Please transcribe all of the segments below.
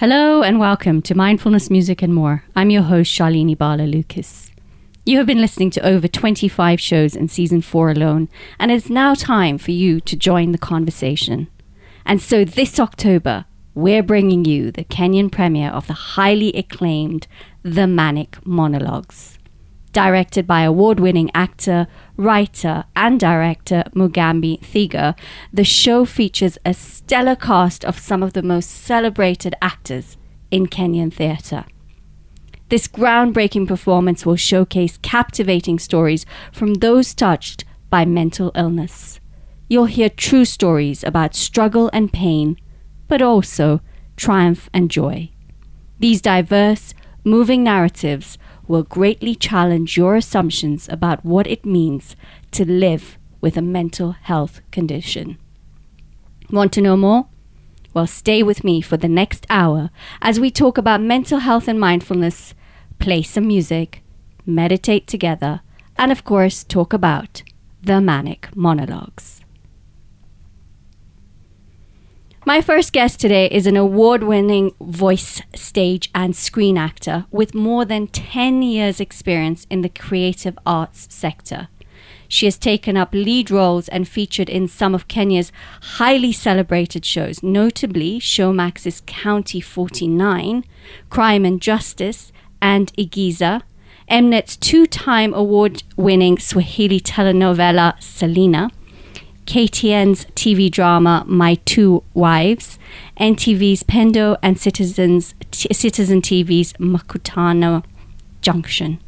Hello and welcome to Mindfulness Music and More. I'm your host, Charlene Bala Lucas. You have been listening to over 25 shows in season 4 alone, and it's now time for you to join the conversation. And so this October, we're bringing you the Kenyan premiere of the highly acclaimed The Manic Monologues. Directed by award winning actor, writer, and director Mugambi Thiga, the show features a stellar cast of some of the most celebrated actors in Kenyan theatre. This groundbreaking performance will showcase captivating stories from those touched by mental illness. You'll hear true stories about struggle and pain, but also triumph and joy. These diverse, moving narratives will greatly challenge your assumptions about what it means to live with a mental health condition. Want to know more? Well, stay with me for the next hour as we talk about mental health and mindfulness, play some music, meditate together, and of course, talk about the manic monologues. My first guest today is an award winning voice, stage, and screen actor with more than 10 years' experience in the creative arts sector. She has taken up lead roles and featured in some of Kenya's highly celebrated shows, notably Showmax's County 49, Crime and Justice, and Igiza, Mnet's two time award winning Swahili telenovela Selina, KTN's TV drama My Two Wives, NTV's Pendo, and Citizens, T- Citizen TV's Makutano Junction.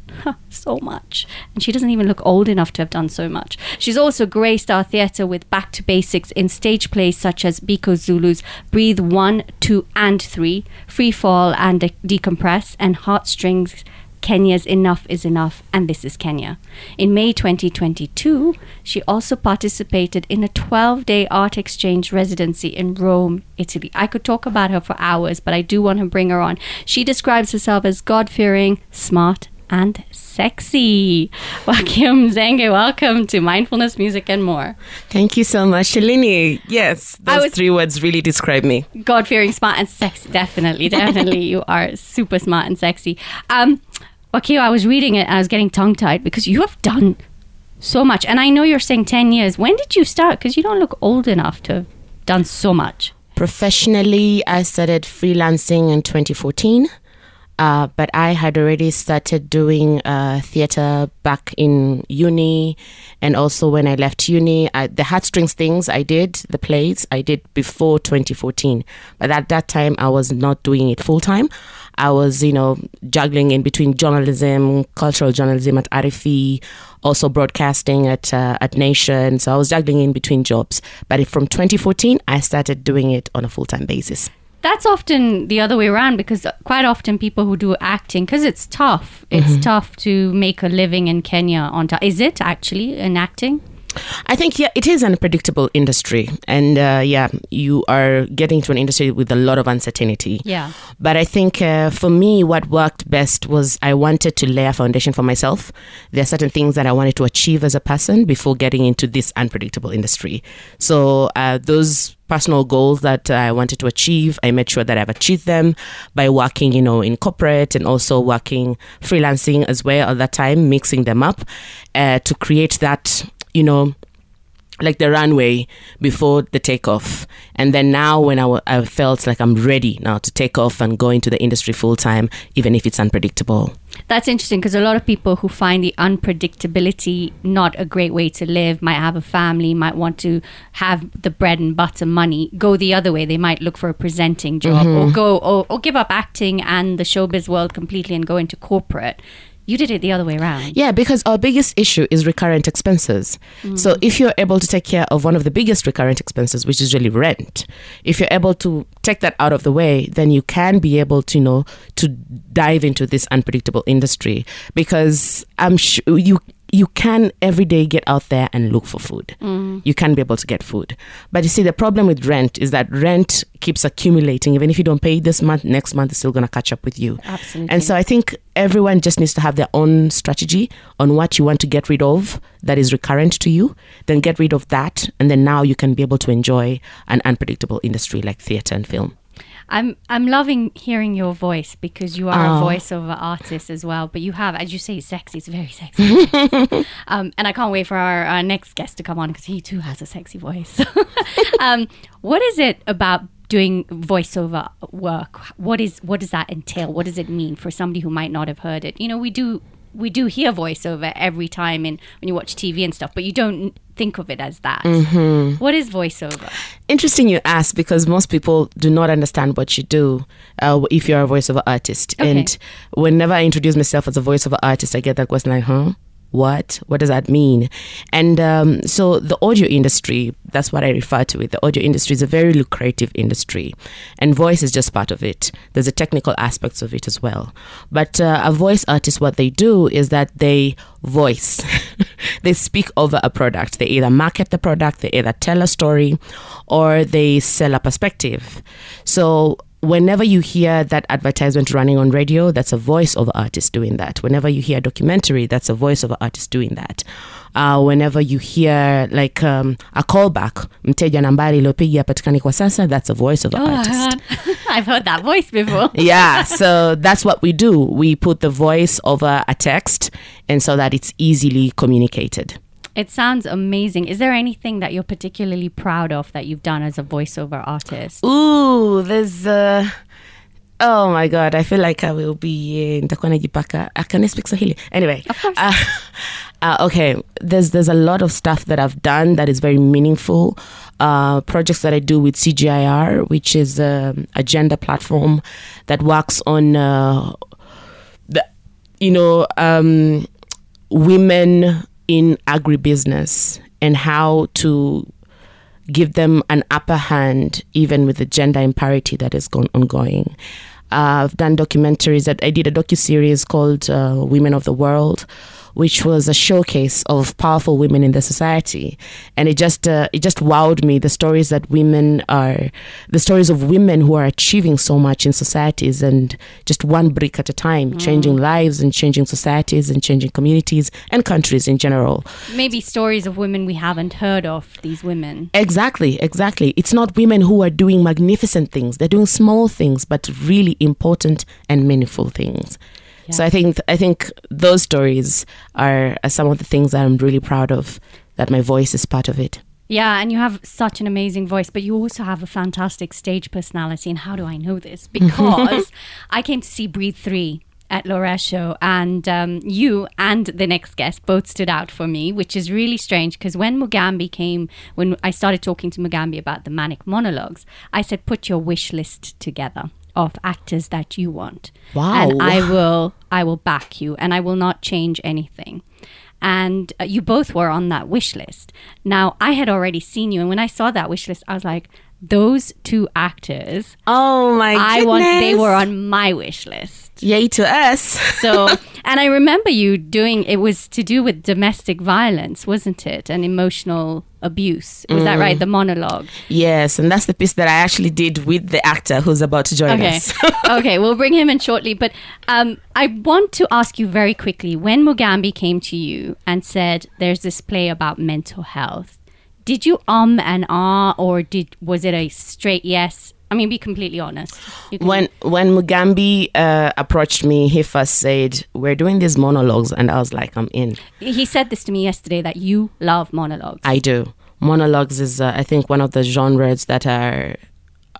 so much. And she doesn't even look old enough to have done so much. She's also graced our theatre with back to basics in stage plays such as Biko Zulu's Breathe 1, 2, and 3, Free Fall and De- Decompress, and Heartstrings Kenya's Enough is Enough and This is Kenya. In May 2022, she also participated in a 12 day art exchange residency in Rome, Italy. I could talk about her for hours, but I do want to bring her on. She describes herself as God fearing, smart, and sexy. Wakio Mzenge, welcome to Mindfulness Music and More. Thank you so much, Shalini. Yes, those was- three words really describe me. God fearing, smart, and sexy. Definitely, definitely. you are super smart and sexy. Um, Wakio, I was reading it I was getting tongue tied because you have done so much. And I know you're saying 10 years. When did you start? Because you don't look old enough to have done so much. Professionally, I started freelancing in 2014. Uh, but I had already started doing uh, theater back in uni, and also when I left uni, I, the heartstrings things I did, the plays I did before 2014. But at that time, I was not doing it full time. I was, you know, juggling in between journalism, cultural journalism at RFE, also broadcasting at uh, at Nation. So I was juggling in between jobs. But from 2014, I started doing it on a full time basis. That's often the other way around because quite often people who do acting, because it's tough, it's tough to make a living in Kenya on time. Is it actually in acting? I think yeah, it is an unpredictable industry, and uh, yeah, you are getting to an industry with a lot of uncertainty. Yeah. But I think uh, for me, what worked best was I wanted to lay a foundation for myself. There are certain things that I wanted to achieve as a person before getting into this unpredictable industry. So uh, those personal goals that I wanted to achieve, I made sure that I've achieved them by working, you know, in corporate and also working freelancing as well at that time, mixing them up uh, to create that, you know, like the runway before the takeoff. And then now, when I, w- I felt like I'm ready now to take off and go into the industry full time, even if it's unpredictable. That's interesting because a lot of people who find the unpredictability not a great way to live, might have a family, might want to have the bread and butter money, go the other way. They might look for a presenting job or mm-hmm. go or, or give up acting and the showbiz world completely and go into corporate. You did it the other way around. Yeah, because our biggest issue is recurrent expenses. So mm. if you're able to take care of one of the biggest recurrent expenses, which is really rent, if you're able to take that out of the way, then you can be able to you know to dive into this unpredictable industry because I'm sure you you can every day get out there and look for food. Mm. You can be able to get food. But you see, the problem with rent is that rent keeps accumulating. Even if you don't pay this month, next month is still going to catch up with you. Absolutely. And so I think everyone just needs to have their own strategy on what you want to get rid of that is recurrent to you. Then get rid of that. And then now you can be able to enjoy an unpredictable industry like theater and film. I'm I'm loving hearing your voice because you are Oh. a voiceover artist as well. But you have, as you say, sexy. It's very sexy. um, and I can't wait for our, our next guest to come on because he too has a sexy voice. um, what is it about doing voiceover work? What is what does that entail? What does it mean for somebody who might not have heard it? You know, we do we do hear voiceover every time in when you watch TV and stuff, but you don't think of it as that. What is voiceover? Interesting you ask because most people do not understand what you do uh, if you're a voiceover artist. Okay. And whenever I introduce myself as a voiceover artist, I get that question like, huh? What? What does that mean? And um, so the audio industry, that's what I refer to it. The audio industry is a very lucrative industry, and voice is just part of it. There's a technical aspects of it as well. But uh, a voice artist, what they do is that they voice, they speak over a product. They either market the product, they either tell a story, or they sell a perspective. So whenever you hear that advertisement running on radio, that's a voiceover artist doing that. Whenever you hear a documentary, that's a voiceover artist doing that. Uh, whenever you hear like um, a callback, mteja nambari iliyopiga patikani kwa sasa, that's a voiceover Oh my artist. I've heard that voice before. yeah, so that's what we do. We put the voice over a text, and so that it's easily communicated. It sounds amazing. Is there anything that you're particularly proud of that you've done as a voiceover artist? Ooh, there's uh Oh my god, I feel like I will be uh, nitakuwa najipaka. I can speak Swahili. Anyway. Of course. Uh, uh, okay, there's there's a lot of stuff that I've done that is very meaningful. Uh, projects that I do with CGIAR, which is um, a gender platform that works on uh, the you know um, women in agribusiness and how to give them an upper hand even with the gender imparity that is gone ongoing. Uh, I've done documentaries that I did a docu series called uh, Women of the World, which was a showcase of powerful women in the society, and it just uh, it just wowed me the stories that women are, the stories of women who are achieving so much in societies and just one brick at a time, changing lives and changing societies and changing communities and countries in general. Maybe stories of women we haven't heard of, these women. Exactly, exactly. It's not women who are doing magnificent things. They're doing small things, but really important and meaningful things. So I think I think those stories are, are some of the things that I'm really proud of. That my voice is part of it. Yeah, and you have such an amazing voice, but you also have a fantastic stage personality. And how do I know this? Because I came to see Breathe 3 at Laura's show, and um, you and the next guest both stood out for me, which is really strange because when Mugambi came, when I started talking to Mugambi about the manic monologues, I said, put your wish list together of actors that you want. Wow. And I will, I will back you, and I will not change anything and uh, you both were on that wish list. Now, I had already seen you, and when I saw that wish list, I was like, those two actors, Oh my I want, they were on my wish list. Yay to us. So, and I remember you doing, it was to do with domestic violence, wasn't it? And emotional abuse. Was that right? The monologue. yes, and that's the piece that I actually did with the actor who's about to join Okay. us. okay, we'll bring him in shortly. But um, I want to ask you very quickly when Mugambi came to you and said, There's this play about mental health, did you um and ah, or did was it a straight yes? I mean, be completely honest. When when Mugambi uh, approached me, he first said, "We're doing these monologues," and I was like, "I'm in." he said this to me yesterday that you love monologues. I do. Monologues is, uh, I think, one of the genres that are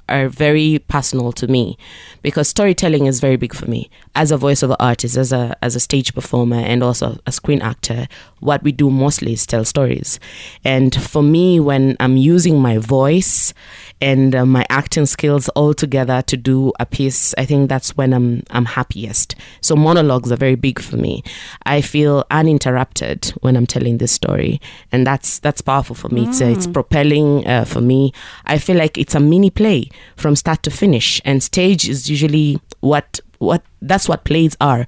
are very personal to me because storytelling is very big for me as a voiceover artist, as a as a stage performer, and also a screen actor. What we do mostly is tell stories, and for me, when I'm using my voice and uh, my acting skills all together to do a piece, I think that's when I'm I'm happiest. So monologues are very big for me. I feel uninterrupted when I'm telling this story, and that's that's powerful for me. It's uh, it's propelling uh, for me. I feel like it's a mini play from start to finish, and stage is usually what what that's what plays are.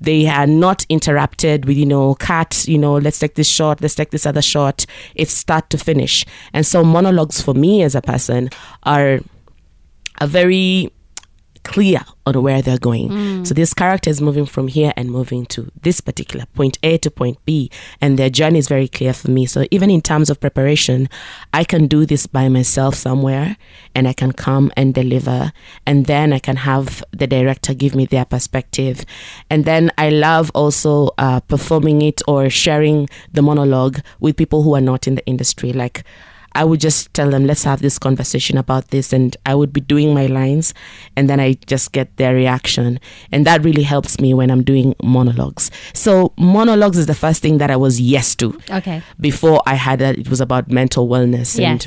They are not interrupted with you know cut you know let's take this shot let's take this other shot. It's start to finish. And so monologues for me as a person are a very clear on where they're going. So this character is moving from here and moving to this particular point A to point B, and their journey is very clear for me. So even in terms of preparation, I can do this by myself somewhere, and I can come and deliver, and then I can have the director give me their perspective, and then I love also uh, performing it or sharing the monologue with people who are not in the industry, like. I would just tell them, let's have this conversation about this. And I would be doing my lines and then I just get their reaction. And that really helps me when I'm doing monologues. So, monologues is the first thing that I was yes to Okay. before I had that. It was about mental wellness Yes. and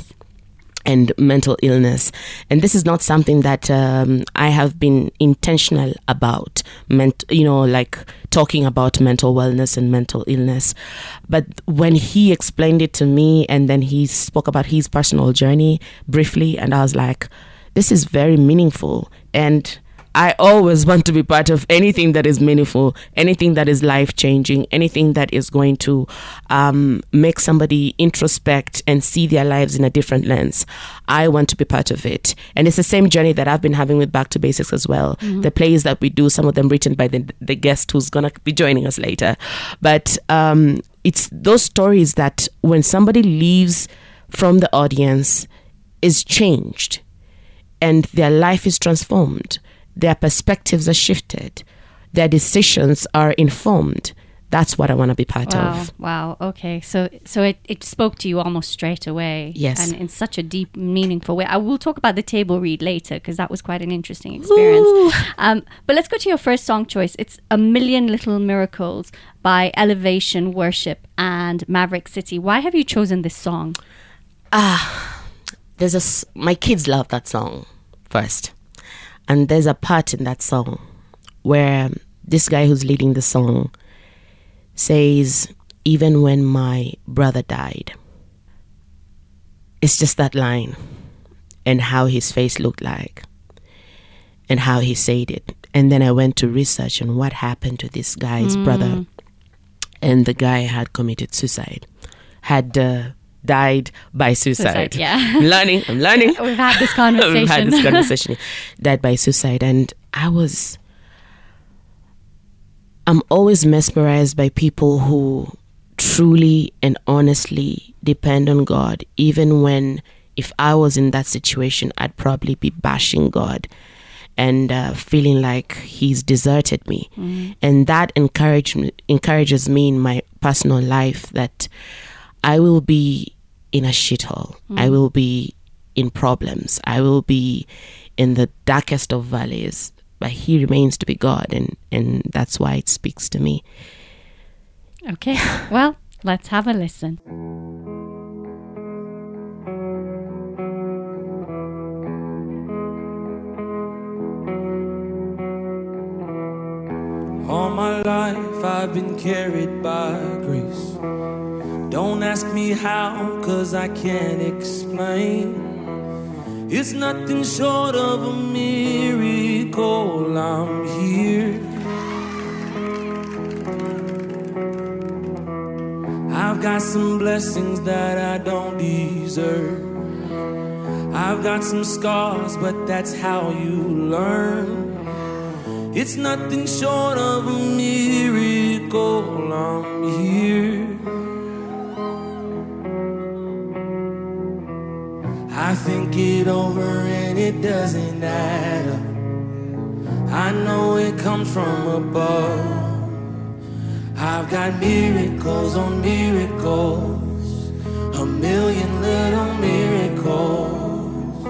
mental illness. And this is not something that um, I have been intentional about, ment- you know, like talking about mental wellness and mental illness. But when he explained it to me and then he spoke about his personal journey briefly, and I was like, this is very meaningful. And I always want to be part of anything that is meaningful, anything that is life changing, anything that is going to um, make somebody introspect and see their lives in a different lens. I want to be part of it. And it's the same journey that I've been having with Back to Basics as well. The plays that we do, some of them written by the, the guest who's going to be joining us later. But um, it's those stories that when somebody leaves from the audience is changed and their life is transformed, their perspectives are shifted, their decisions are informed. That's what I want to be part Wow. of. Wow. Okay. So so it, it spoke to you almost straight away. Yes. And in such a deep, meaningful way. I will talk about the table read later because that was quite an interesting experience. Um, but let's go to your first song choice. It's A Million Little Miracles by Elevation Worship and Maverick City. Why have you chosen this song? Ah, there's a my kids love that song first, and there's a part in that song where this guy who's leading the song says, "Even when my brother died." It's just that line, and how his face looked like, and how he said it. And then I went to research on what happened to this guy's brother, and the guy had committed suicide, had uh, died by suicide. Suicide, yeah. I'm learning. I'm learning. We've had this conversation. We've had this conversation. died by suicide, and I was. I'm always mesmerized by people who truly and honestly depend on God, even when, if I was in that situation, I'd probably be bashing God and uh, feeling like He's deserted me. And that encourage, encourages me in my personal life that I will be in a shithole. I mm. will be in problems. I will be in the darkest of valleys. But he remains to be God, and, and that's why it speaks to me. okay. Well, let's have a listen. All my life I've been carried by grace. Don't ask me how, cause I can't explain. It's nothing short of a miracle. I'm here. I've got some blessings that I don't deserve. I've got some scars, but that's how you learn. It's nothing short of a miracle. I'm here. I think it over and it doesn't add up. I know it comes from above. I've got miracles on miracles, a million little miracles.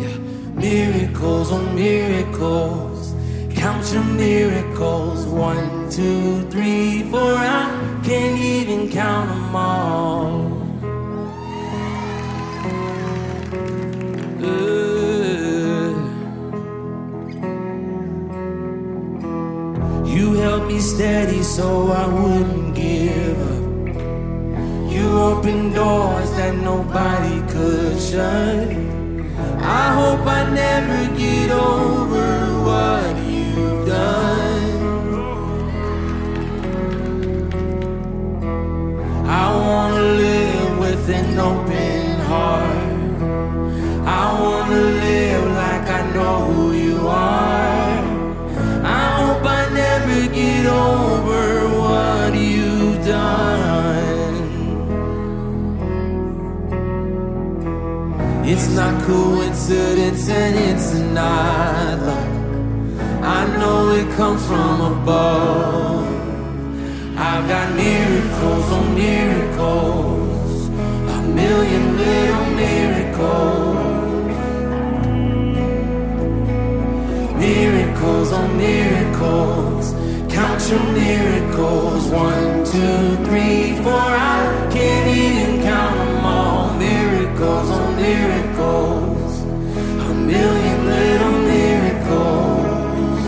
Yeah, miracles on miracles. Count your miracles. One, two, three, four. I can't even count them all. Me steady so I wouldn't give up. You opened doors that nobody could shut. I hope I never get over coincidence and it's not luck. I know it comes from above. I've got miracles on miracles, a million little miracles. Miracles on miracles, count your miracles. One, two, three, four. I can't even count them all. Miracles on miracles, a million little miracles.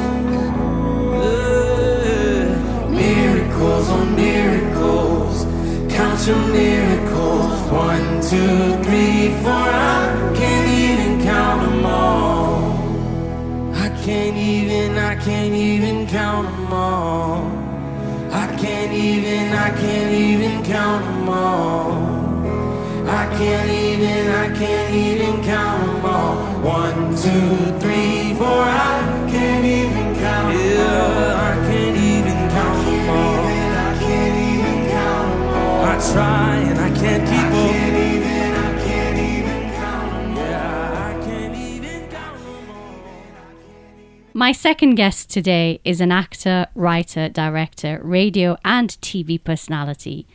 Miracles on miracles, count your miracles. One, two, three, four. I can't even count them all. I can't even, I can't even count them all. I can't even, I can't even count them all. I can't even, I can't even count them all. One, two, three, four. I can't even count them yeah, I can't even count them all. I can't even count them all. I try and I can't keep. I can't even, I can't even count them all. Yeah, I can't even count them all. My second guest today is an actor, writer, director, radio, and TV personality.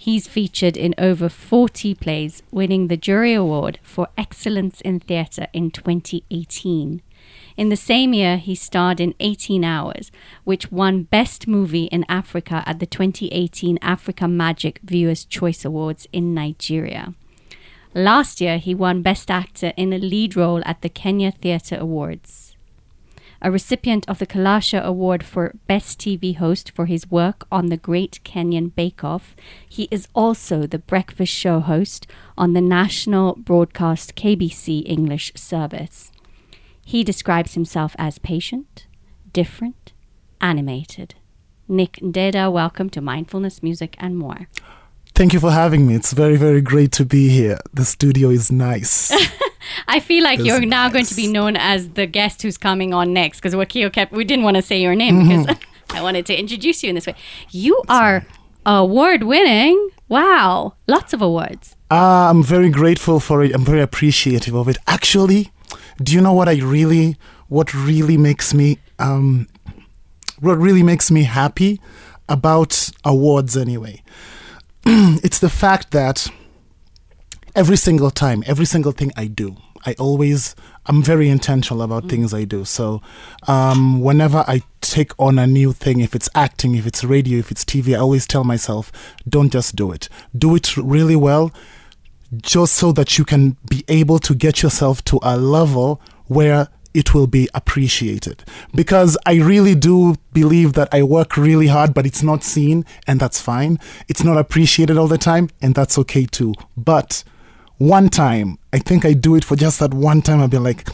He's featured in over 40 plays, winning the Jury Award for Excellence in Theatre in 2018. In the same year, he starred in 18 Hours, which won Best Movie in Africa at the 2018 Africa Magic Viewers' Choice Awards in Nigeria. Last year, he won Best Actor in a Lead Role at the Kenya Theatre Awards a recipient of the Kalasha Award for Best TV Host for his work on the Great Kenyan Bake Off. He is also the breakfast show host on the national broadcast KBC English service. He describes himself as patient, different, animated. Nick Ndeda, welcome to Mindfulness, Music, and More. Thank you for having me. It's very, very great to be here. The studio is nice. I feel like you're now going to be known as the guest who's coming on next because Wakio kept, we didn't want to say your name because Mm-hmm. I wanted to introduce you in this way. You are award winning. Wow. Lots of awards. Ah, I'm very grateful for it. I'm very appreciative of it. Actually, do you know what I really, what really makes me, um, what really makes me happy about awards anyway? it's the fact that every single time, every single thing I do, I always, I'm very intentional about things I do. So, um, whenever I take on a new thing, if it's acting, if it's radio, if it's TV, I always tell myself, don't just do it. Do it really well, just so that you can be able to get yourself to a level where it will be appreciated. Because I really do believe that I work really hard, but it's not seen, and that's fine. It's not appreciated all the time, and that's okay too. But one time, I think I do it for just that one time, I'll be like,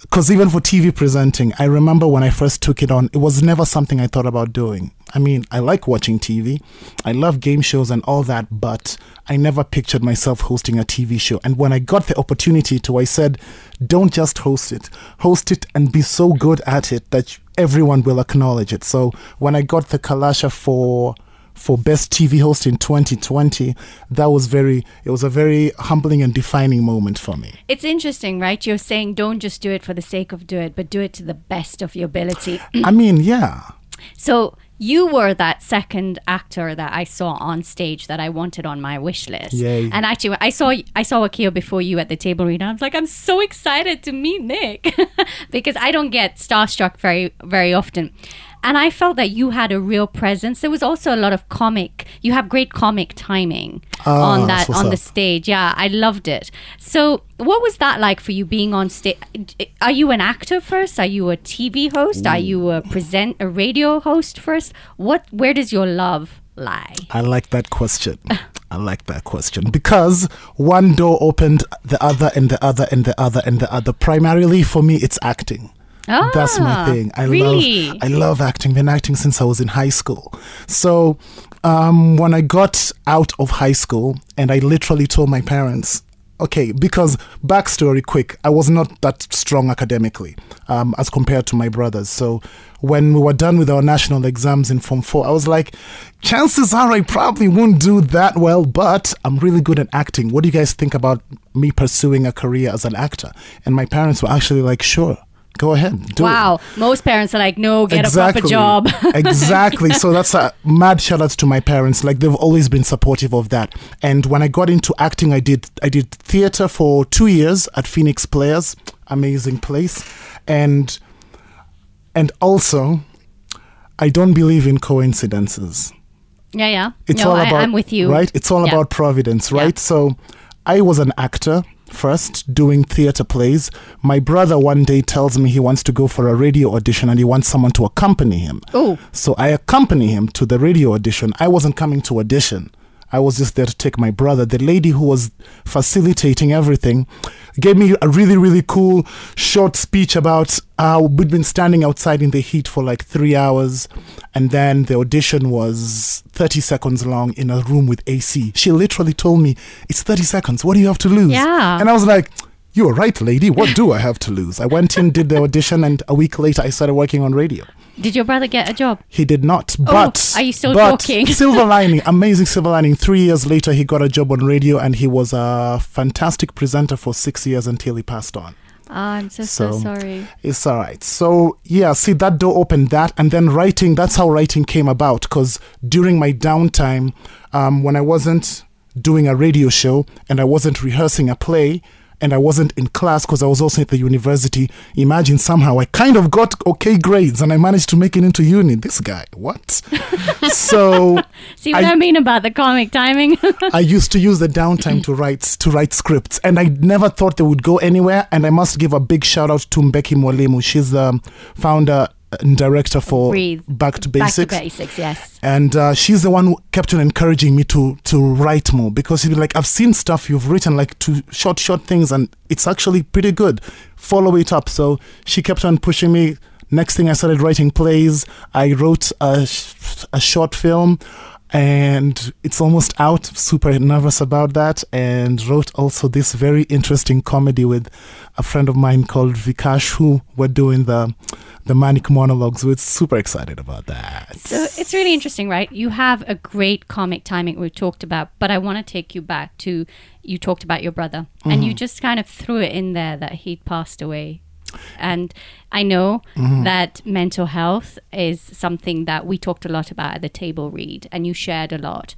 because even for TV presenting, I remember when I first took it on, it was never something I thought about doing. I mean, I like watching TV, I love game shows and all that, but I never pictured myself hosting a TV show. And when I got the opportunity to, I said, don't just host it, host it and be so good at it that everyone will acknowledge it. So when I got the Kalasha for for best TV host in 2020, that was very it was a very humbling and defining moment for me. It's interesting, right? You're saying don't just do it for the sake of do it, but do it to the best of your ability. I mean, yeah. so you were that second actor that I saw on stage that I wanted on my wish list. Yay. And actually, I saw I saw Wakio before you at the table read. and I was like, I'm so excited to meet Nick because I don't get starstruck very very often. And I felt that you had a real presence. There was also a lot of comic. You have great comic timing Ah, on that on the stage. Yeah, I loved it. So, what was that like for you being on stage? Are you an actor first? Are you a TV host? Are you a present a radio host first? What? Where does your love lie? I like that question. I like that question because one door opened the other and the other and the other and the other. Primarily for me, it's acting. That's my Ah, thing. I really? love I love acting. Been acting since I was in high school. So um, when I got out of high school and I literally told my parents, Okay, because backstory quick, I was not that strong academically um, as compared to my brothers. So when we were done with our national exams in Form 4, I was like, chances are I probably won't do that well, but I'm really good at acting. What do you guys think about me pursuing a career as an actor? And my parents were actually like, sure. Go ahead. Do it." Wow. Most parents are like, no, get a proper job. exactly. So that's a mad shout outs to my parents. Like they've always been supportive of that. And when I got into acting, I did I did theater for two years at Phoenix Players, amazing place, and and also, I don't believe in coincidences. yeah, yeah. It's no, all I, about I'm with you. right. It's all Yeah. about providence, Yeah. right? So, I was an actor first doing theater plays. My brother one day tells me he wants to go for a radio audition and he wants someone to accompany him. Oh. So I accompany him to the radio audition. I wasn't coming to audition. I was just there to take my brother. The lady who was facilitating everything gave me a really, really cool short speech about how we'd been standing outside in the heat for like three hours. And then the audition was 30 seconds long in a room with AC. She literally told me, It's 30 seconds. What do you have to lose? Yeah. And I was like, You are right, lady. What do I have to lose? I went in, did the audition, and a week later, I started working on radio. Did your brother get a job? He did not. But Oh, are you still but talking? silver lining, amazing silver lining. Three years later, he got a job on radio, and he was a fantastic presenter for six years until he passed on. Ah, I'm so, so, So- sorry. It's all right. So yeah, see that door opened that, and then writing. That's how writing came about. Because during my downtime, um, when I wasn't doing a radio show and I wasn't rehearsing a play. And I wasn't in class because I was also at the university. Imagine somehow I kind of got okay grades and I managed to make it into uni. This guy, what? so See what I, I- mean about the comic timing? I used to use the downtime to write to write scripts, and I never thought they would go anywhere. And I must give a big shout out to Mbeki Mwalimu. She's the founder director for Breathe. Back to Back to Basics. basics, yes. and uh, she's the one who kept on encouraging me to to write more because she'd be like, "I've seen stuff you've written, like two short, short things, and it's actually pretty good. Follow it up." So she kept on pushing me. Next thing, I started writing plays. I wrote a, sh- a short film, and it's almost out. Super nervous about that, and wrote also this very interesting comedy with a friend of mine called Vikash, who were doing the the manic monologues. We're super excited about that. So it's really interesting, right? You have a great comic timing we've talked about, but I want to take you back to you talked about your brother, and Mm-hmm. you just kind of threw it in there that he'd passed away. And I know Mm-hmm. that mental health is something that we talked a lot about at the table read, and you shared a lot.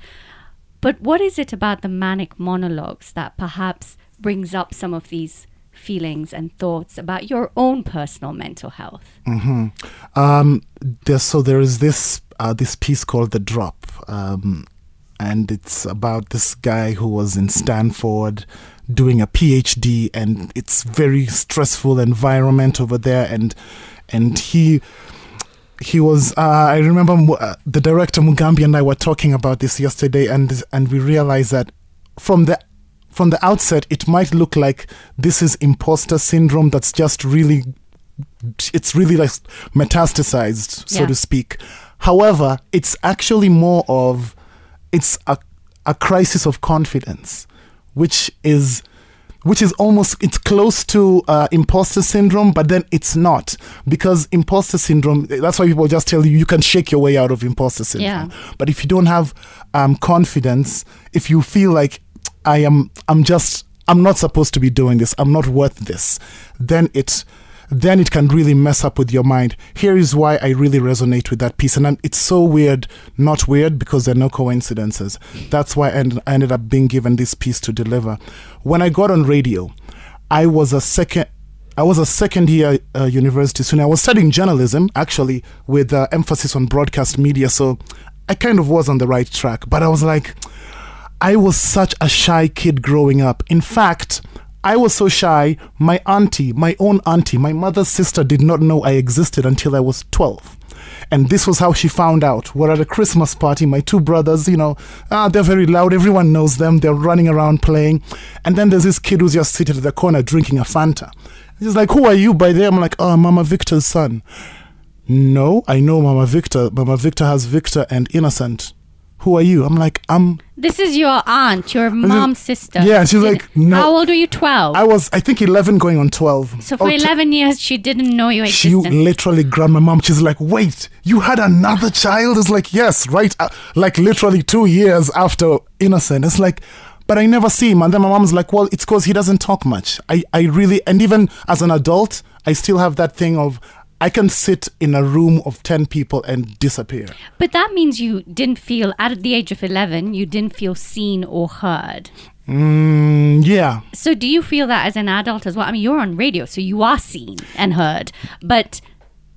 But what is it about the manic monologues that perhaps brings up some of these feelings and thoughts about your own personal mental health? Um, there, so there is this uh, this piece called The Drop, um, and it's about this guy who was in Stanford doing a PhD, and it's very stressful environment over there, and and he he was uh, I remember uh, the director Mugambi and I were talking about this yesterday and and we realized that from the from the outset it might look like this is imposter syndrome that's just really it's really like metastasized so Yeah. to speak however it's actually more of it's a a crisis of confidence which is which is almost it's close to uh, imposter syndrome but then it's not because imposter syndrome that's why people just tell you you can shake your way out of imposter syndrome Yeah. but if you don't have um, confidence if you feel like i am i'm just i'm not supposed to be doing this i'm not worth this then it then it can really mess up with your mind. Here is why I really resonate with that piece. And I'm, it's so weird, not weird, because there are no coincidences. That's why I ended, I ended up being given this piece to deliver. When I got on radio, I was a second. I was a second year uh, university student. I was studying journalism, actually, with uh, emphasis on broadcast media. So I kind of was on the right track. But I was like, I was such a shy kid growing up. In fact, I was so shy, my auntie, my own auntie, my mother's sister did not know I existed until I was 12. And this was how she found out. We're at a Christmas party, my two brothers, you know, ah, they're very loud, everyone knows them, they're running around playing. And then there's this kid who's just sitting at the corner drinking a Fanta. He's like, Who are you by there? I'm like, Oh, Mama Victor's son. No, I know Mama Victor. Mama Victor has Victor and Innocent. Who are you? I'm like, I'm. This is your aunt, your mom's sister. Yeah, she's Did- like, no. How old were you? 12. I was, I think, 11 going on 12. so for Or t- 11 years, she didn't know you She literally grabbed my mom. She's like, wait, you had another child? It's like, yes, right. uh, like literally two years after Innocent. It's like, but I never see him. And then my mom's like, well, it's because he doesn't talk much. I, I really, and even as an adult, I still have that thing of, I can sit in a room of 10 people and disappear. But that means you didn't feel, at the age of 11, you didn't feel seen or heard. Mm, yeah. So do you feel that as an adult as well? I mean, you're on radio, so you are seen and heard. But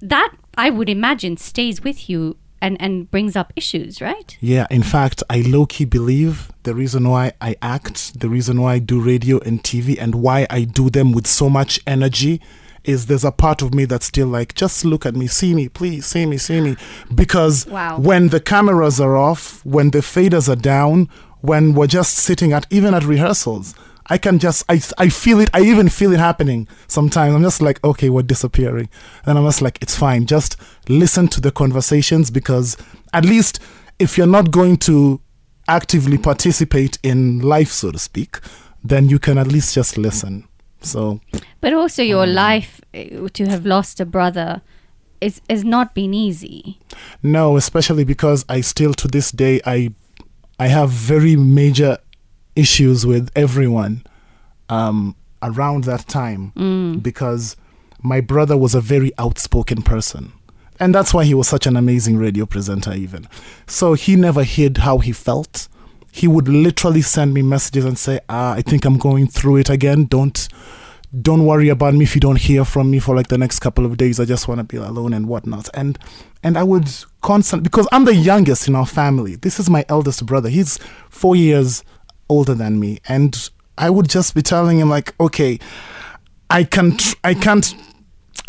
that, I would imagine, stays with you and, and brings up issues, right? Yeah, in fact, I low key believe the reason why I act, the reason why I do radio and TV, and why I do them with so much energy is there's a part of me that's still like, just look at me, see me, please, see me, see me. Because Wow. when the cameras are off, when the faders are down, when we're just sitting at, even at rehearsals, I can just, I, I feel it, I even feel it happening sometimes. I'm just like, okay, we're disappearing. And I'm just like, it's fine. Just listen to the conversations because at least if you're not going to actively participate in life, so to speak, then you can at least just listen. So, But also, your Mm. life eh, to have lost a brother is has not been easy. no, especially because I still to this day, I, I have very major issues with everyone um, around that time because my brother was a very outspoken person. And that's why he was such an amazing radio presenter, even. So he never hid how he felt. He would literally send me messages and say, ah, I think I'm going through it again. Don't don't worry about me if you don't hear from me for like the next couple of days. I just want to be alone and whatnot. And and I would constant because I'm the youngest in our family. This is my eldest brother. He's four years older than me, and I would just be telling him like, okay, I can tr- I can't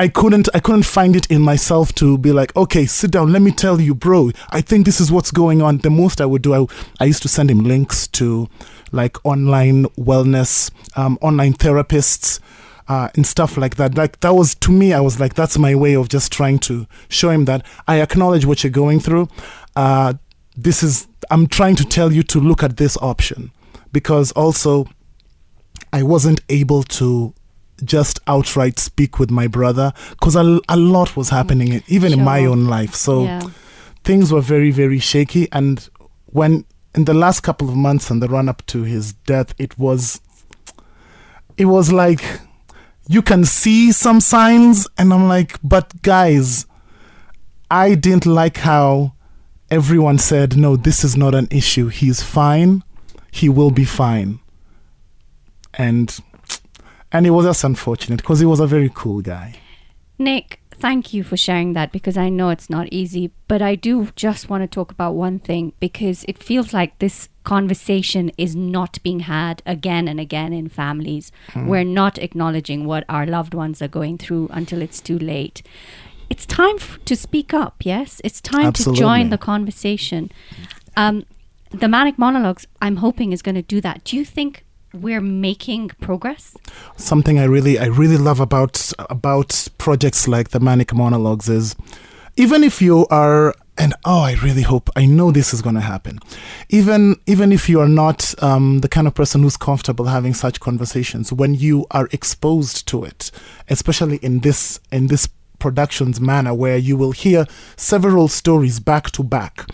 I couldn't I couldn't find it in myself to be like, okay, sit down, let me tell you, bro. I think this is what's going on. The most I would do, I, I used to send him links to like online wellness, um, online therapists, uh, and stuff like that. Like that was to me, I was like, that's my way of just trying to show him that I acknowledge what you're going through. Uh, this is I'm trying to tell you to look at this option because also I wasn't able to just outright speak with my brother because a, a lot was happening mm. even in my own life. So Yeah. things were very very shaky. And when in the last couple of months and the run up to his death it was it was like you can see some signs and i'm like but guys i didn't like how everyone said no this is not an issue. He's fine. He will be fine. And and it was just unfortunate because he was a very cool guy Nick, thank you for sharing that because I know it's not easy, but I do just want to talk about one thing because it feels like this conversation is not being had again and again in families. We're not acknowledging what our loved ones are going through until it's too late. It's time f- to speak up, yes? It's time to join the conversation. Um, the manic monologues, I'm hoping, is going to do that. Do you think we're making progress? something I really I really love about about projects like the Manic Monologues is even if you are and oh I really hope I know this is going to happen even even if you are not um, the kind of person who's comfortable having such conversations when you are exposed to it especially in this in this productions manner where you will hear several stories back to back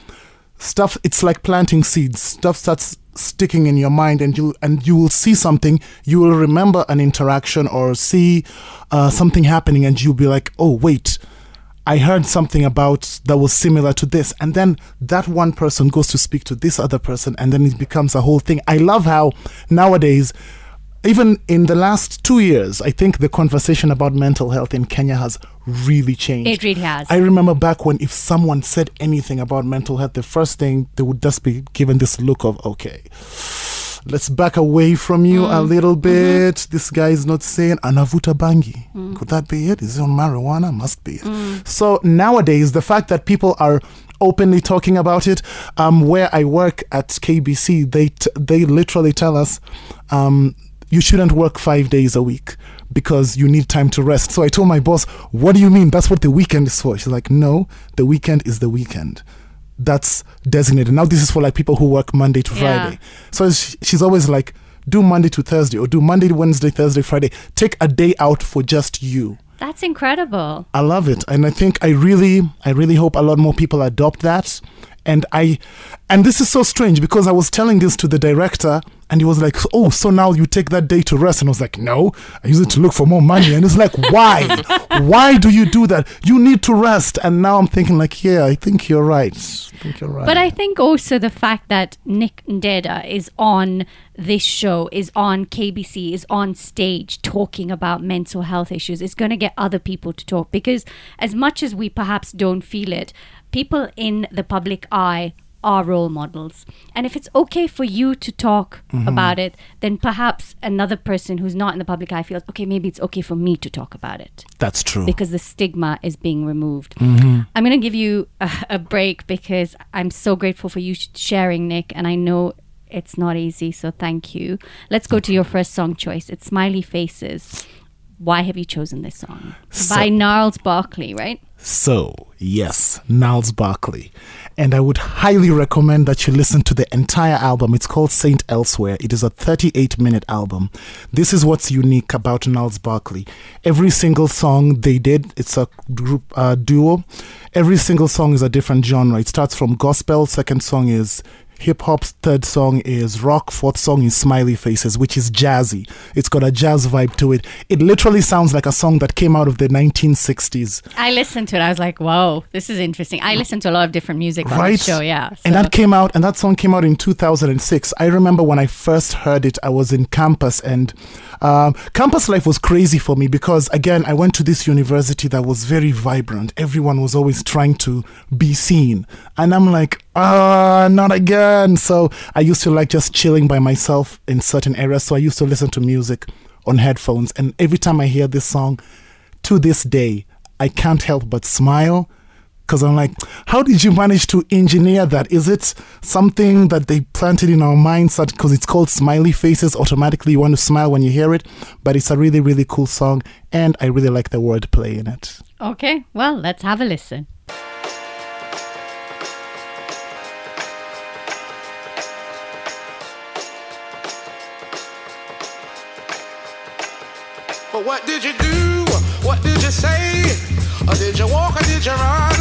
stuff it's like planting seeds stuff starts sticking in your mind and you and you will see something you will remember an interaction or see uh, something happening and you'll be like oh wait i heard something about that was similar to this. And then that one person goes to speak to this other person and then it becomes a whole thing. I love how nowadays even in the last two years, I think the conversation about mental health in Kenya has really changed. It really has. I remember back when if someone said anything about mental health, the first thing they would just be given this look of, okay, let's back away from you a little bit. This guy is not saying anavuta bangi. Could that be it? Is it on marijuana? Must be it. So nowadays, the fact that people are openly talking about it, um, where I work at KBC, they t- they literally tell us, um, you shouldn't work five days a week because you need time to rest. So I told my boss, what do you mean? That's what the weekend is for. She's like, no, the weekend is the weekend. that's designated. Now this is for like people who work Monday to Yeah. Friday. So she's always like, do Monday to Thursday or do Monday, Wednesday, Thursday, Friday. Take a day out for just you. That's incredible. I love it, and I think I really, I really hope a lot more people adopt that. And I, and this is so strange because I was telling this to the director, and he was like, "Oh, so now you take that day to rest?" And I was like, "No, I use it to look for more money." And it's like, "Why? Why do you do that? You need to rest." And now I'm thinking, like, "Yeah, I think you're right. I think you're right." But I think also the fact that Nick Ndeda is on this show, is on KBC, is on stage talking about mental health issues, is going to get other people to talk. Because as much as we perhaps don't feel it, people in the public eye are role models. And if it's okay for you to talk about it, then perhaps another person who's not in the public eye feels, okay, maybe it's okay for me to talk about it That's true. because the stigma is being removed. Mm-hmm. I'm going to give you a, a break because I'm so grateful for you sharing, Nick, and I know it's not easy, so thank you. Let's go to your first song choice. It's Smiley Faces. Why have you chosen this song? So- By Gnarls Barkley, right? So, yes, Gnarls Barkley. And I would highly recommend that you listen to the entire album. It's called Saint Elsewhere. It is a 38 minute album. This is what's unique about Gnarls Barkley. Every single song they did, it's a group uh, duo. Every single song is a different genre. It starts from gospel, second song is hip hop's third song is rock, fourth song is Smiley Faces, which is jazzy. It's got a jazz vibe to it. It literally sounds like a song that came out of the 1960s. I listened to it. I was like, whoa, this is interesting. I listened to a lot of different music on right the show, yeah. and that came out and that song came out in 2006 i remember when i first heard it i was in campus and um, campus life was crazy for me because again i went to this university that was very vibrant everyone was always trying to be seen and i'm like ah not again so i used to like just chilling by myself in certain areas so i used to listen to music on headphones and every time i hear this song to this day i can't help but smile because I'm like, how did you manage to engineer that? Is it something that they planted in our minds that because it's called Smiley Faces, automatically you want to smile when you hear it? But it's a really, really cool song, and I really like the wordplay in it. okay, well, let's have a listen. What did you do? What did you say? Or did you walk or did you run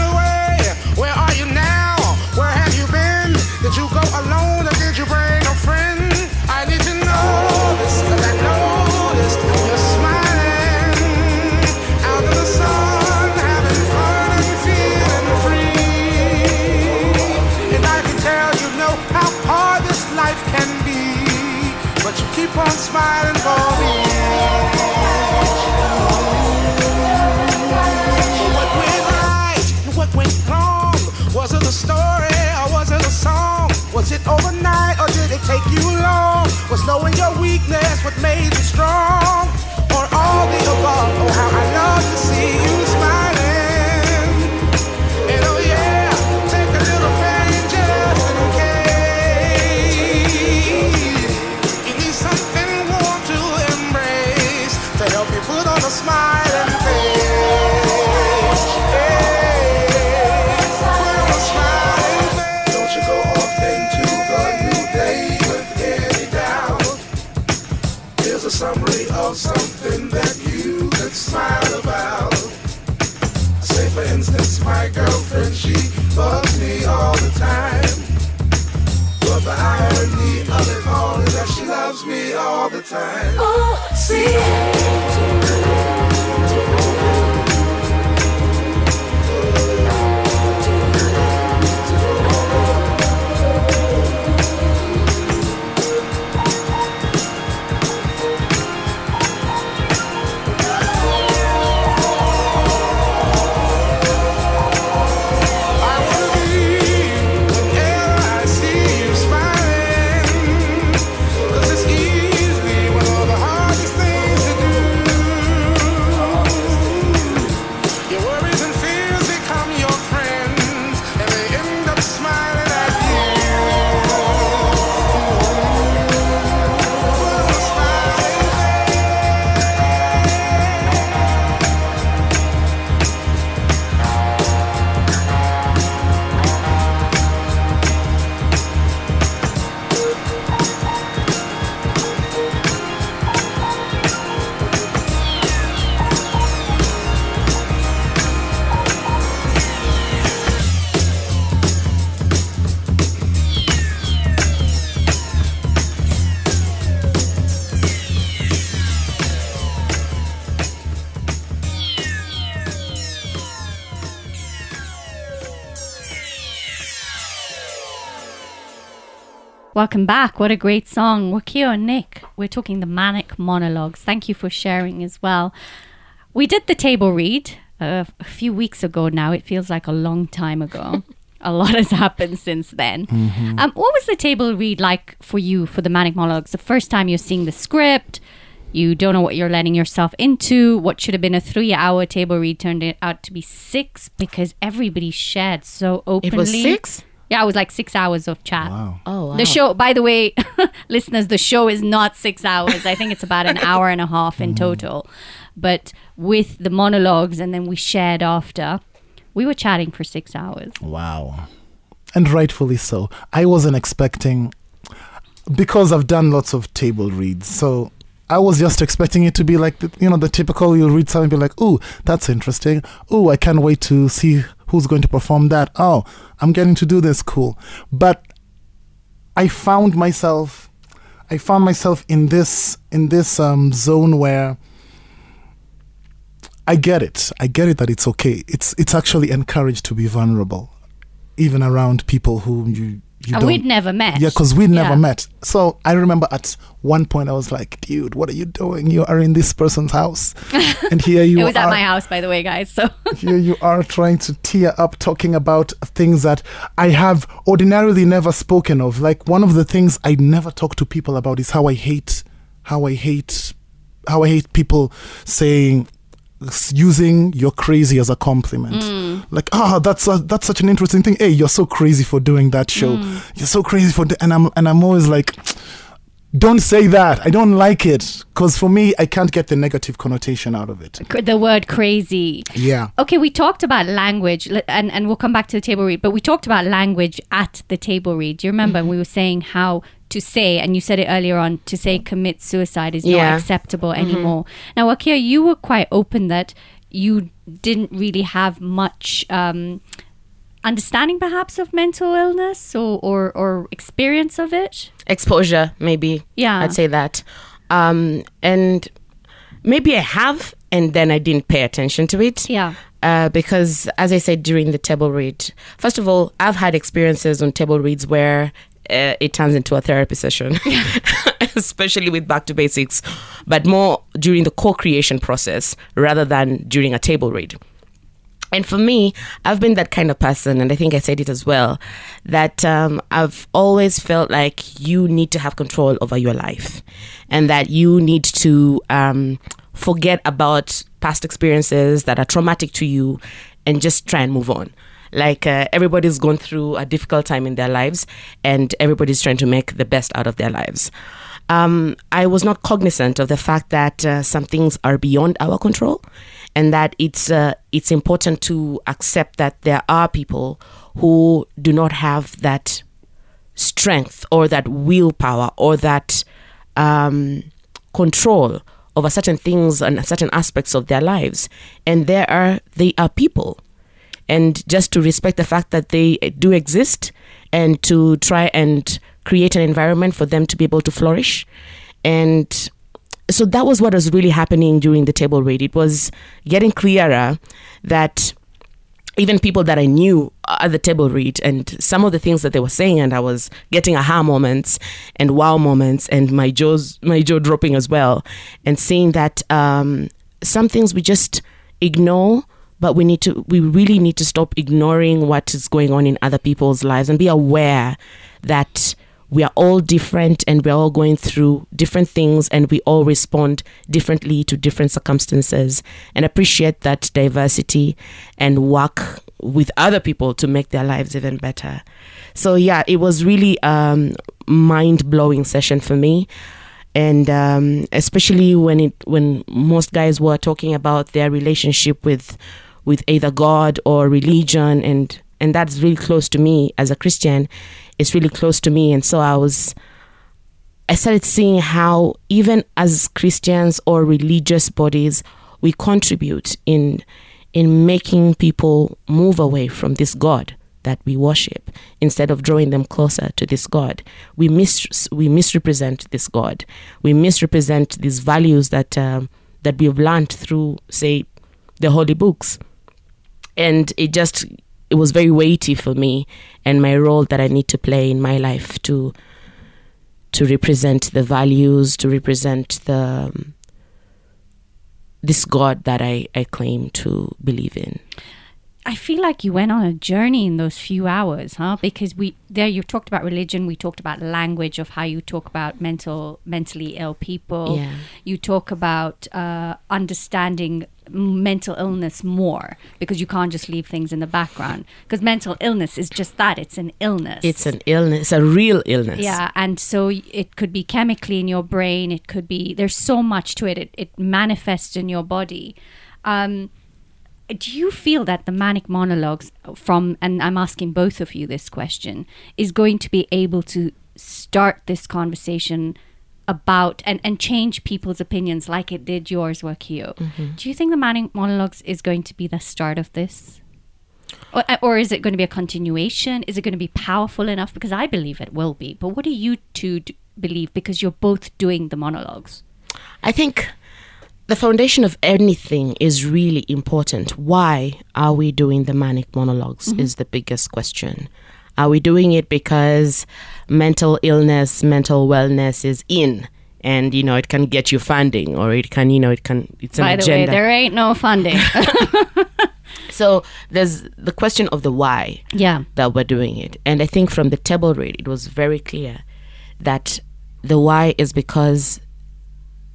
overnight or did it take you long? Was knowing your weakness what made you strong? Or all the above? Oh, how I love to see you smiling. And oh yeah, take a little. You need something warm to embrace to help you put on a smiling time. Oh, see. Welcome back. What a great song. Wakio and Nick, we're talking the manic monologues. Thank you for sharing as well. We did the table read uh, a few weeks ago now. It feels like a long time ago. a lot has happened since then. Um, what was the table read like for you for the manic monologues? The first time you're seeing the script, you don't know what you're letting yourself into. What should have been a three hour table read turned out to be six because everybody shared so openly. It was six? Yeah, it was like six hours of chat. Wow. Oh, wow. The show, by the way, listeners, the show is not six hours. I think it's about an hour and a half in mm. total. But with the monologues and then we shared after, we were chatting for six hours. Wow. And rightfully so. I wasn't expecting, because I've done lots of table reads. So I was just expecting it to be like, the, you know, the typical you'll read something and be like, oh, that's interesting. Oh, I can't wait to see who's going to perform that. Oh, I'm getting to do this. Cool. But I found myself, I found myself in this, in this um, zone where I get it. I get it that it's okay. It's it's actually encouraged to be vulnerable, even around people who you you And we'd never met. yeah, because we'd never Yeah. met. So I remember at one point I was like, "Dude, what are you doing? You are in this person's house, and here you are. It was are. at my house, by the way, guys. So here you are trying to tear up, talking about things that I have ordinarily never spoken of. Like one of the things I never talk to people about is how I hate, how I hate, how I hate people saying using you're crazy as a compliment. Like ah that's a, that's such an interesting thing. Hey you're so crazy for doing that show. You're so crazy for do-" and i'm and i'm always like don't say that. I don't like it. Because for me i can't get the negative connotation out of it. The word crazy. yeah. Okay, we talked about language, and, and we'll come back to the table read, but we talked about language at the table read. Do you remember Mm-hmm. we were saying how to say, and you said it earlier on, to say commit suicide is not Yeah. acceptable anymore. Now, Wakio, you were quite open that you didn't really have much um, understanding, perhaps, of mental illness or, or, or experience of it. exposure maybe Yeah. i'd say that um and maybe i have and then i didn't pay attention to it Yeah. uh, because as i said during the table read first of all i've had experiences on table reads where uh, it turns into a therapy session especially with back to basics but more during the co-creation process rather than during a table read and for me, I've been that kind of person, and I think I said it as well, that um, I've always felt like you need to have control over your life and that you need to um, forget about past experiences that are traumatic to you and just try and move on. Like uh, everybody's gone through a difficult time in their lives, and everybody's trying to make the best out of their lives. Um, I was not cognizant of the fact that uh, some things are beyond our control, and that it's uh, it's important to accept that there are people who do not have that strength or that willpower or that um, control over certain things and certain aspects of their lives, and there are they are people and just to respect the fact that they do exist and to try and create an environment for them to be able to flourish. And so that was what was really happening during the table read it was getting clearer that even people that I knew at the table read and some of the things that they were saying and I was getting aha moments and wow moments and my jaws my jaw dropping as well and seeing that um, some things we just ignore but we need to we really need to stop ignoring what is going on in other people's lives and be aware that we are all different and we're all going through different things and we all respond differently to different circumstances. And appreciate that diversity and work with other people to make their lives even better. So yeah it was really um mind-blowing session for me. And um, especially when it when most guys were talking about their relationship with with either God or religion and and that's really close to me as a Christian it's really close to me and so I was I started seeing how even as Christians or religious bodies we contribute in in making people move away from this God that we worship instead of drawing them closer to this God. We mis- we misrepresent this God. We misrepresent these values that um, that we have learned through, say, the holy books, and it just it was very weighty for me and my role that I need to play in my life to to represent the values, to represent the um, this God that I, I claim to believe in. I feel like you went on a journey in those few hours, huh? Because we there you talked about religion, we talked about language of how you talk about mental mentally ill people. Yeah. You talk about uh, understanding mental illness more because you can't just leave things in the background because mental illness is just that it's an illness It's an illness, a real illness. yeah and so it could be chemically in your brain it could be there's so much to it it, it manifests in your body um, do you feel that the manic monologues from and i'm asking both of you this question is going to be able to start this conversation about and, and change people's opinions like it did yours Wakio. Mm-hmm. do you think the manic monologues is going to be the start of this? Or, uh, or is it going to be a continuation? Is it going to be powerful enough? Because i believe it will be. But what do you two d- believe? Because you're both doing the monologues. I think the foundation of anything is really important. Why are we doing the manic monologs mm-hmm. is the biggest question. Are we doing it because mental illness, mental wellness is in and you know it can get you funding or it can you know it can it's an by the agenda. way there ain't no funding so there's the question of the why. yeah that we're doing it. And I think from the table read, it was very clear that the why is because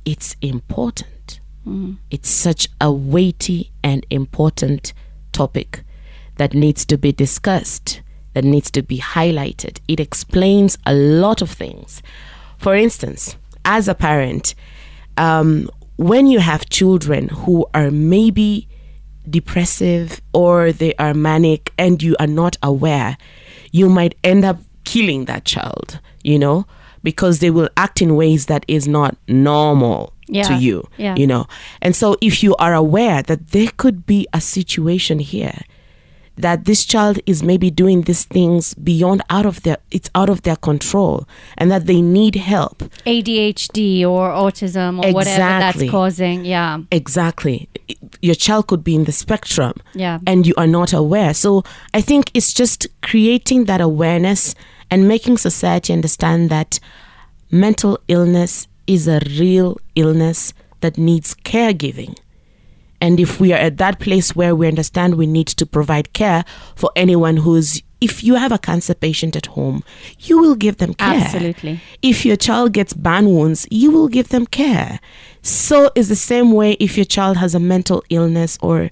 it's important. It's such a weighty and important topic that needs to be discussed, that needs to be highlighted. It explains a lot of things. For instance, as a parent, um, when you have children who are maybe depressive or they are manic and you are not aware, you might end up killing that child, you know, because they will act in ways that is not normal Yeah, to you, yeah. you know. And so if you are aware that there could be a situation here that this child is maybe doing these things beyond out of their it's out of their control and that they need help ADHD or autism or whatever that's causing. Yeah. exactly your child could be in the spectrum Yeah. and you are not aware so i think it's just creating that awareness and making society understand that mental illness is a real illness that needs caregiving and if we are at that place where we understand we need to provide care for anyone who's if you have a cancer patient at home, you will give them care. Absolutely. If your child gets burn wounds, you will give them care. So it's the same way if your child has a mental illness or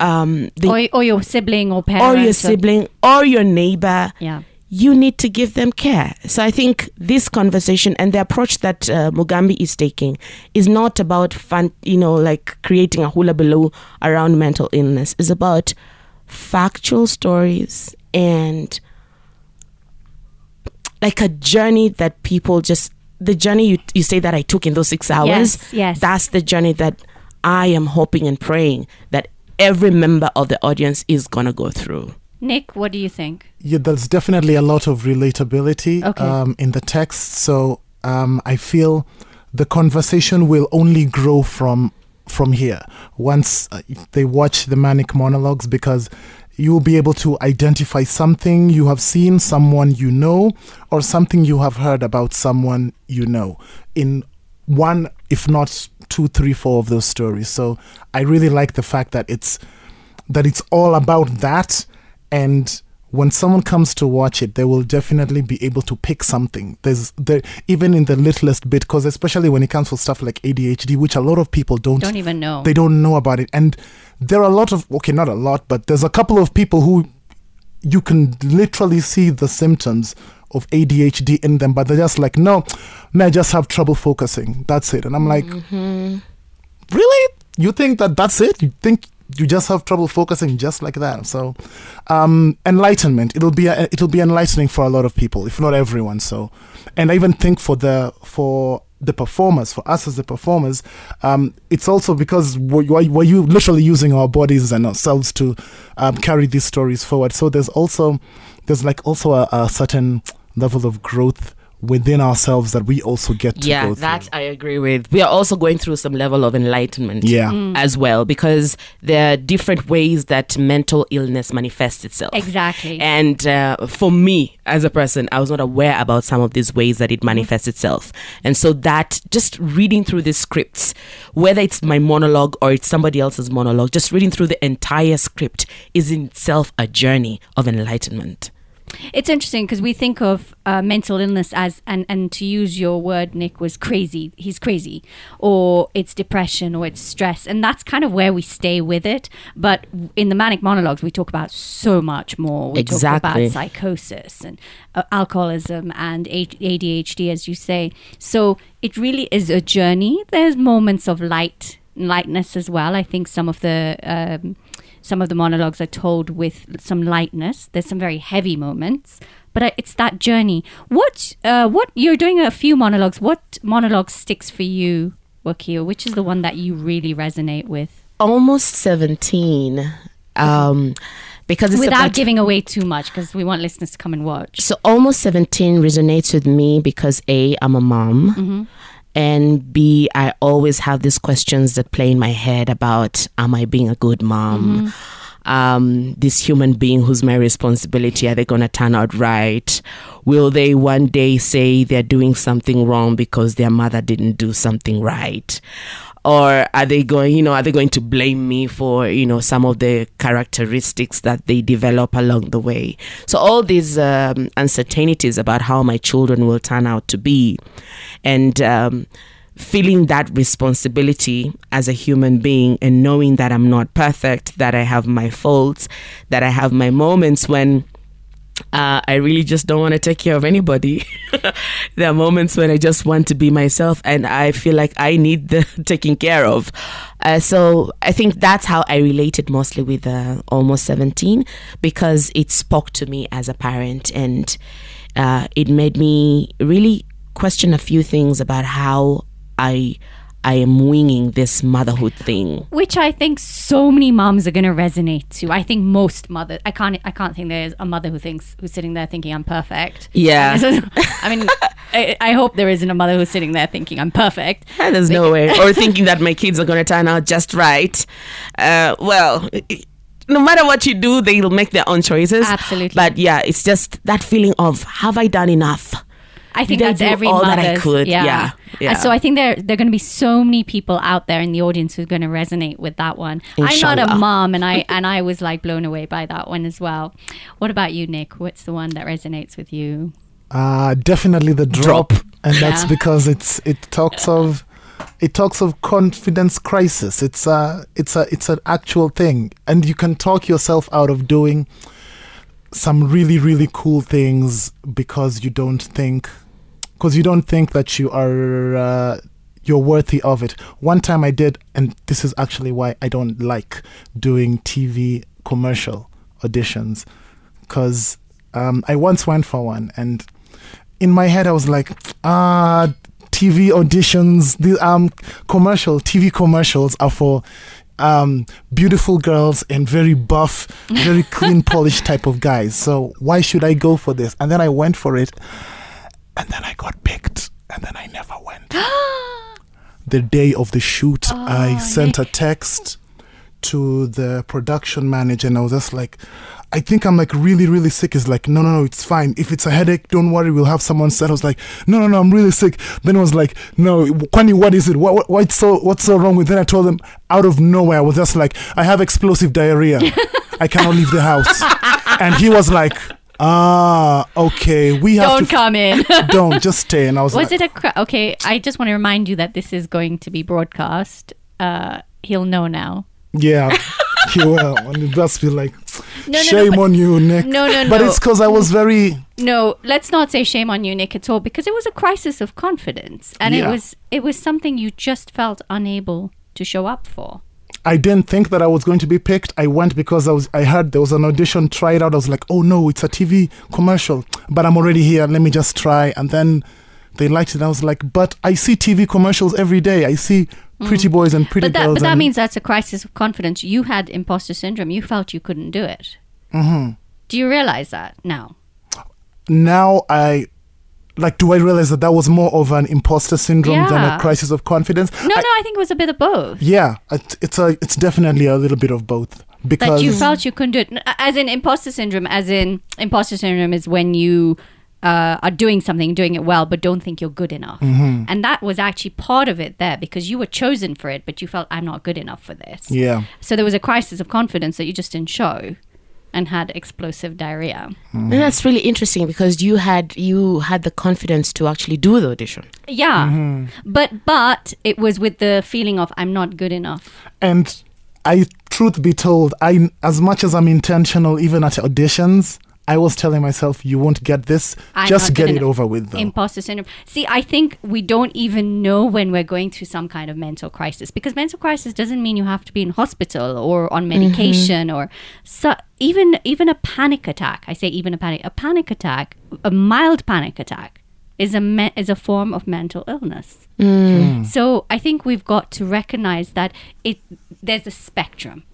um, the, Or, or your sibling or parent. or your sibling or your neighbor Yeah. You need to give them care. So I think this conversation and the approach that uh, Mugambi is taking is not about fun, you know, like creating a hula baloo around mental illness. It's about factual stories and like a journey that people just the journey you, you say that I took in those six hours. Yes, yes. That's the journey that I am hoping and praying that every member of the audience is gonna go through. Nick, what do you think? Yeah, there's definitely a lot of relatability Okay. um, in the text. So um, I feel the conversation will only grow from from here once uh, they watch the manic monologues because you will be able to identify something you have seen, someone you know, or something you have heard about someone you know in one, if not two, three, four of those stories. So I really like the fact that it's that it's all about that and when someone comes to watch it they will definitely be able to pick something there's there even in the littlest bit because especially when it comes to stuff like adhd which a lot of people don't Don't even know. they don't know about it and there are a lot of okay not a lot but there's a couple of people who you can literally see the symptoms of ADHD in them, but they're just like, no, may I just have trouble focusing. That's it. And I'm like, mm-hmm. really? You think that that's it? You think you just have trouble focusing just like that? So, um, enlightenment. It'll be a, it'll be enlightening for a lot of people, if not everyone. So, and I even think for the for the performers, for us as the performers, um, it's also because we're, we're you literally using our bodies and ourselves to um, carry these stories forward. So there's also there's like also a, a certain level of growth within ourselves that we also get to yeah go that i agree with. We are also going through some level of enlightenment Yeah. as well because there are different ways that mental illness manifests itself. Exactly. and uh, for me as a person i was not aware about some of these ways that it manifests itself. And so that just reading through the scripts whether it's my monologue or it's somebody else's monologue just reading through the entire script is in itself a journey of enlightenment It's interesting because we think of uh, mental illness as, and, and to use your word, Nick, was crazy. He's crazy. Or it's depression or it's stress. And that's kind of where we stay with it. But in the manic monologues, we talk about so much more. We talk Exactly. about psychosis and uh, alcoholism and ADHD, as you say. So it really is a journey. There's moments of light, lightness as well. I think some of the. Um, some of the monologues are told with some lightness. There's some very heavy moments, but uh, it's that journey. What uh, what you're doing a few monologues. What monologue sticks for you, Wakio? Which is the one that you really resonate with? almost 17 um because it's Without giving away too much, because we want listeners to come and watch. So almost 17 resonates with me because A, I'm a mom. And B, I always have these questions that play in my head about am I being a good mom? Um, this human being who's my responsibility, are they going to turn out right? Will they one day say they're doing something wrong because their mother didn't do something right? Or are they going you know are they going to blame me for you know some of the characteristics that they develop along the way? So all these um, uncertainties about how my children will turn out to be and um, feeling that responsibility as a human being and knowing that i'm not perfect that i have my faults that i have my moments when uh, I really just don't want to take care of anybody. there are moments when I just want to be myself and I feel like I need the taking care of. Uh, so I think that's how I related mostly with uh, Almost 17 because it spoke to me as a parent and uh, it made me really question a few things about how I. I am winging this motherhood thing. Which I think so many moms are going to resonate to. I think most mothers. I can't. I can't think there's a mother who thinks who's sitting there thinking I'm perfect. Yeah. I mean, I, I hope there isn't a mother who's sitting there thinking I'm perfect. There's no way. Or thinking that my kids are going to turn out just right. Uh, well, no matter what you do, they'll make their own choices. Absolutely. But yeah, it's just that feeling of have I done enough? I think Did that's do every all that I mother's- could? Yeah. Yeah, yeah. So I think there there are going to be so many people out there in the audience who are going to resonate with that one. I'm not a mom, and I and I was like blown away by that one as well. What about you, Nick? What's the one that resonates with you? Uh, definitely the drop, Drop. and that's Yeah. because it's it talks of it talks of confidence crisis. It's a it's a it's an actual thing, and you can talk yourself out of doing some really really cool things because you don't think because you don't think that you are uh, you're worthy of it. One time I did, and this is actually why I don't like doing TV commercial auditions, because um, I once went for one, and in my head I was like, ah, TV auditions, the um commercial TV commercials are for um beautiful girls and very buff, very clean polished type of guys. So why should I go for this? And then I went for it, and then I got picked, and then I never went. the day of the shoot, I sent a text to the production manager, and I was just like, I think I'm like really, really sick. Is like, no, no, no, it's fine. If it's a headache, don't worry, we'll have someone set. I was like, no, no, no, I'm really sick. Then I was like, no, Kwani, what is it? What, what, what's so, what's so wrong with? Then I told them out of nowhere, I was just like, I have explosive diarrhea. I cannot leave the house. And he was like, ah, okay, we have Don't to come in. don't just stay. And I was, Was like, it a cra- okay? I just want to remind you that this is going to be broadcast. Uh, he'll know now. Yeah, he will. And it just be like, No, no, no, shame on you, Nick. No, no, no. But it's because I was very. No, let's not say shame on you, Nick, at all, because it was a crisis of confidence, and it was it was something you just felt unable to show up for. I didn't think that I was going to be picked. I went because I was. I heard there was an audition. Try it out. I was like, oh no, it's a TV commercial. But I'm already here. Let me just try. And then they liked it. I was like, but I see TV commercials every day. I see pretty boys and pretty Mm. But that girls. but that means that's a crisis of confidence. You had imposter syndrome. You felt you couldn't do it. Mm-hmm. Do you realize that now? now I like do I realize that that was more of an imposter syndrome than a crisis of confidence? No, I- no, I think it was a bit of both. yeah, it, it's a it's definitely a little bit of both because that you felt you couldn't do it. As in imposter syndrome, as in imposter syndrome is when you uh, are doing something, doing it well, but don't think you're good enough. Mm-hmm. And that was actually part of it there because you were chosen for it, but you felt I'm not good enough for this. yeah. So there was a crisis of confidence that you just didn't show and had explosive diarrhea. And that's really interesting because you had you had the confidence to actually do the audition. Yeah. Mm-hmm. But but it was with the feeling of I'm not good enough. And I, truth be told, I as much as I'm intentional, even at auditions, I was telling myself, "You won't get this. I'm Just get it enough." over with." Though. Imposter syndrome. See, I think we don't even know when we're going through some kind of mental crisis because mental crisis doesn't mean you have to be in hospital or on mm-hmm. medication or so even even a panic attack. I say even a panic a panic attack, a mild panic attack is a me- is a form of mental illness. Mm. So I think we've got to recognize that it there's a spectrum.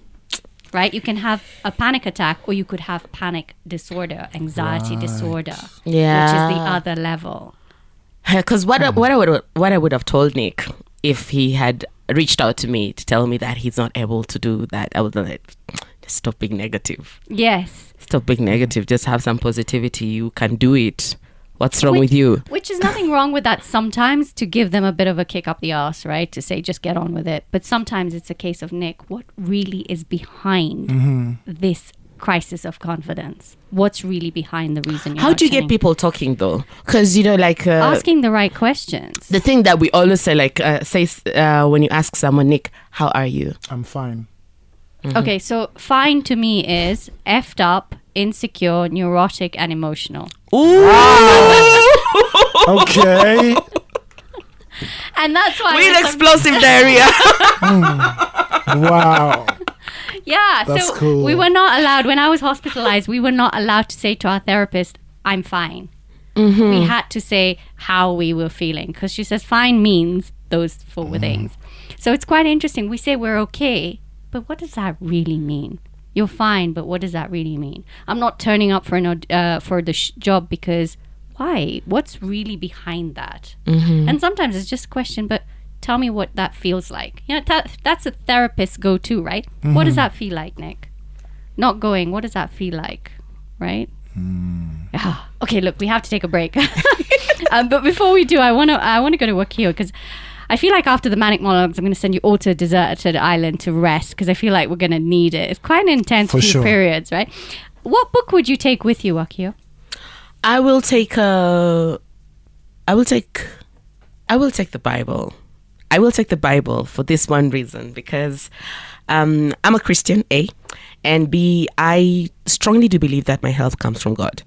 Right? You can have a panic attack or you could have panic disorder, anxiety disorder, which is the other level. Because what I, hmm. what I would what I would have told Nick if he had reached out to me to tell me that he's not able to do that, I would have like, just stop being negative. Yes. Stop being negative. Just have some positivity. You can do it. What's wrong with you? Which is nothing wrong with that sometimes to give them a bit of a kick up the ass, right? To say, just get on with it. But sometimes it's a case of, Nick, what really is behind this crisis of confidence? What's really behind the reason you're How do you get people talking though? Because you know, like uh, Asking the right questions. the thing that we always say, like uh, say uh, when you ask someone, Nick, how are you? I'm fine. Okay, so fine to me is effed up, insecure, neurotic, and emotional. Ooh. okay. And that's why. With I- explosive diarrhea. wow. Yeah, That's so cool. we were not allowed when I was hospitalized. We were not allowed to say to our therapist, "I'm fine." Mm-hmm. We had to say how we were feeling because she says fine means those four Mm-hmm. things. So it's quite interesting. We say we're okay, but what does that really mean? You're fine, but what does that really mean? I'm not turning up for an uh, for the sh- job because why? What's really behind that? Mm-hmm. And sometimes it's just a question, but tell me what that feels like. You know, that, that's a therapist's go-to, right? What Mm-hmm. does that feel like, Nick? Not going. What does that feel like, right? Hmm. Yeah. Okay, look, we have to take a break. um, but before we do, I want to I want to go to Wakio because I feel like after the manic monologues, I'm going to send you all to a deserted island to rest because I feel like we're going to need it. It's quite an intense For few sure. periods, right? What book would you take with you, Wakio? I will take a. I will take. I will take the Bible. I will take the Bible for this one reason because um, I'm a Christian, A, and B, I strongly do believe that my health comes from God,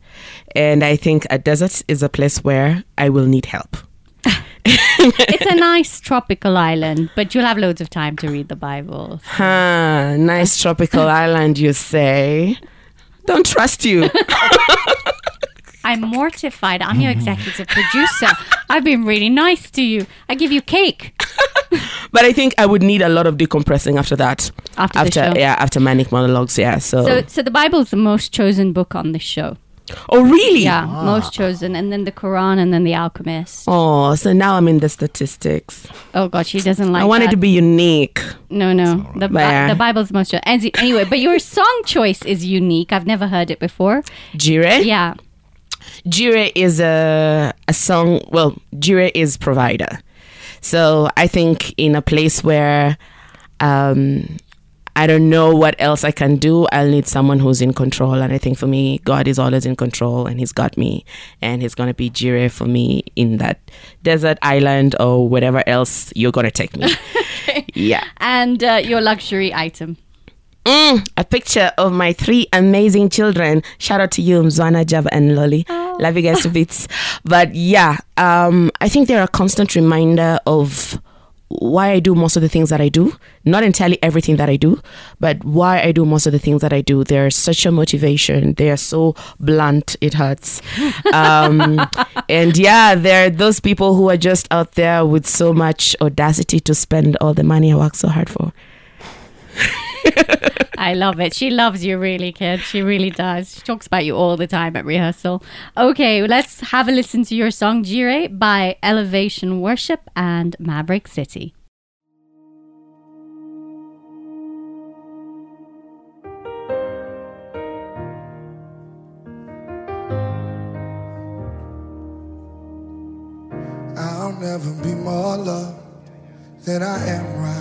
and I think a desert is a place where I will need help. it's a nice tropical island, but you'll have loads of time to read the Bible. Huh, nice tropical island, you say? Don't trust you. I'm mortified. I'm your executive producer. I've been really nice to you. I give you cake. But I think I would need a lot of decompressing after that. After the after yeah, after manic monologues, yeah. So, So, so the Bible is the most chosen book on the show. Oh really? Yeah, most chosen, and then the Quran, and then the Alchemist. Oh, so now I'm in the statistics. Oh God, she doesn't like. I wanted that. to be unique. No, no, the Bi- Yeah. the Bible's most chosen. Anyway, but your song choice is unique. I've never heard it before. Jireh? Yeah, Jireh is a, a song, well, Jireh is provider. So I think in a place where um, I don't know what else I can do, I'll need someone who's in control. And I think for me, God is always in control and He's got me. And He's going to be Jireh for me in that desert island or whatever else you're going to take me. Yeah. and uh, your luxury item. Mm, a picture of my three amazing children. Shout out to you, Mzwana, Java, and Lolly. Love you guys to bits. But yeah, um, I think they're a constant reminder of why I do most of the things that I do. Not entirely everything that I do, but why I do most of the things that I do. They're such a motivation. They are so blunt, it hurts. Um, and yeah, they're those people who are just out there with so much audacity to spend all the money I work so hard for. I love it. She loves you, really, kid. She really does. She talks about you all the time at rehearsal. Okay, let's have a listen to your song Jireh by Elevation Worship and Maverick City. I'll never be more loved than I am right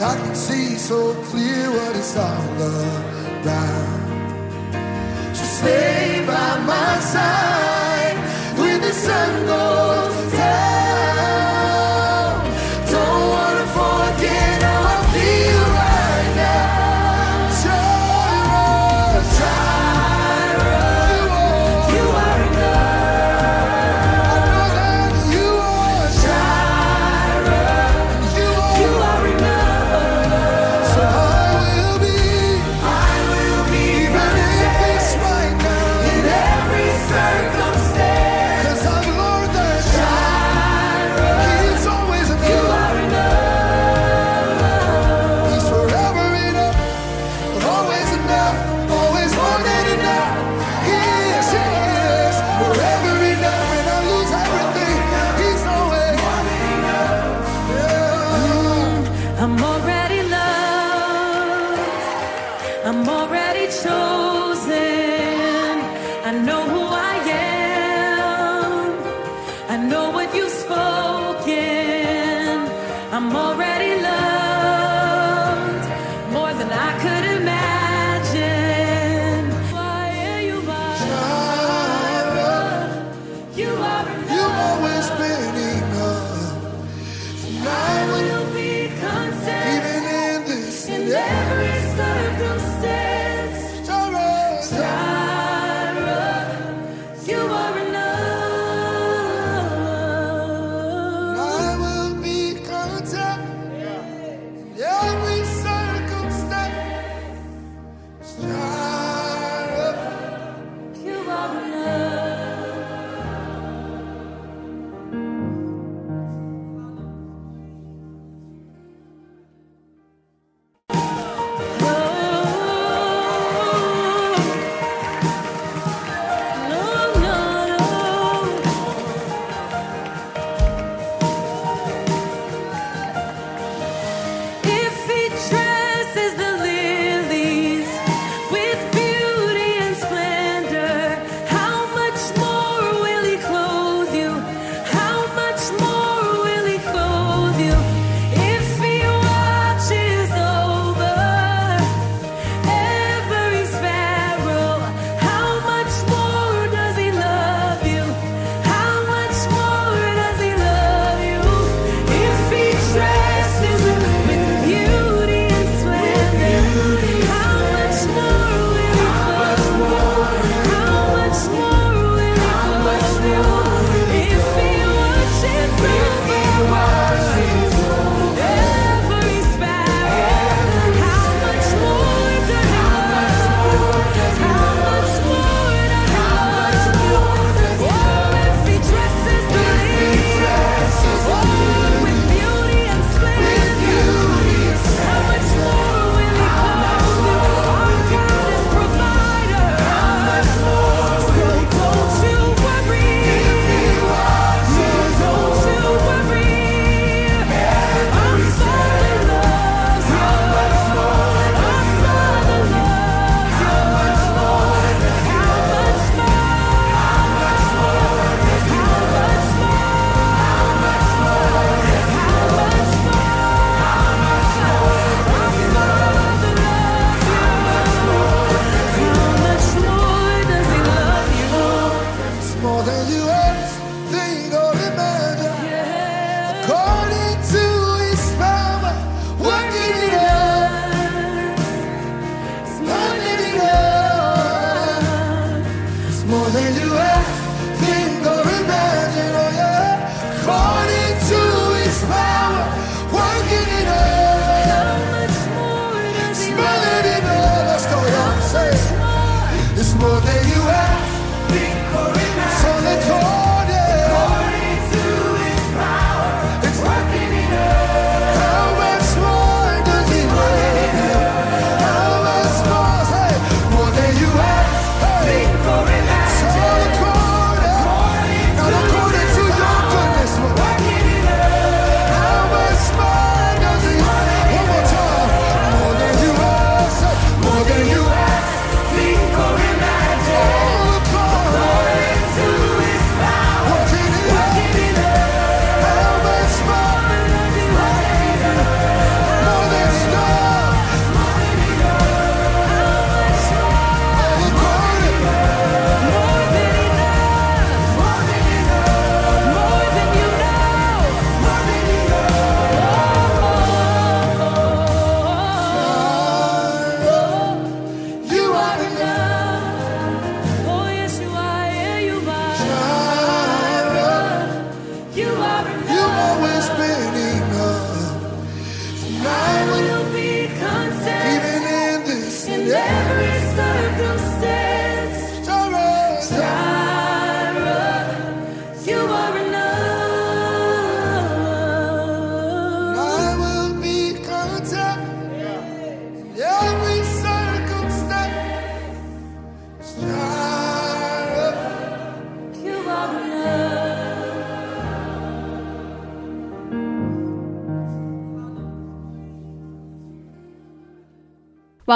I can see so clear what it's all about. So stay by my side.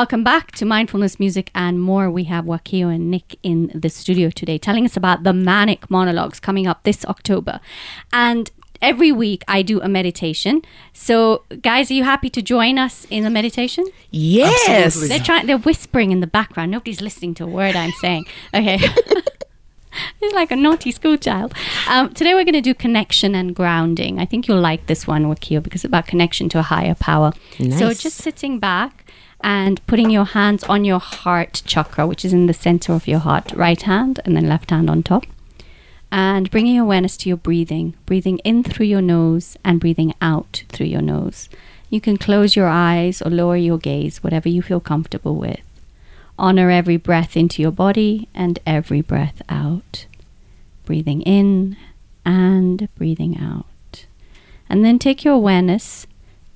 Welcome back to Mindfulness Music and More. We have Wakio and Nick in the studio today telling us about the Manic Monologues coming up this October. And every week I do a meditation. So, guys, are you happy to join us in the meditation? Yes. Absolutely. They're trying. They're whispering in the background. Nobody's listening to a word I'm saying. Okay. He's like a naughty school child. Um, today we're going to do connection and grounding. I think you'll like this one, Wakio, because it's about connection to a higher power. Nice. So just sitting back and putting your hands on your heart chakra, which is in the center of your heart, right hand and then left hand on top. And bringing awareness to your breathing, breathing in through your nose and breathing out through your nose. You can close your eyes or lower your gaze, whatever you feel comfortable with. Honor every breath into your body and every breath out. Breathing in and breathing out. And then take your awareness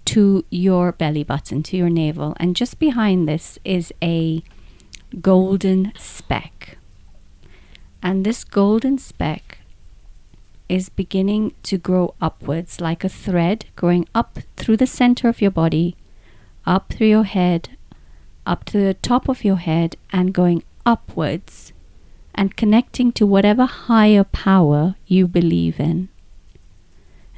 to your belly button, to your navel. And just behind this is a golden speck. And this golden speck is beginning to grow upwards like a thread, going up through the center of your body, up through your head, up to the top of your head, and going upwards and connecting to whatever higher power you believe in.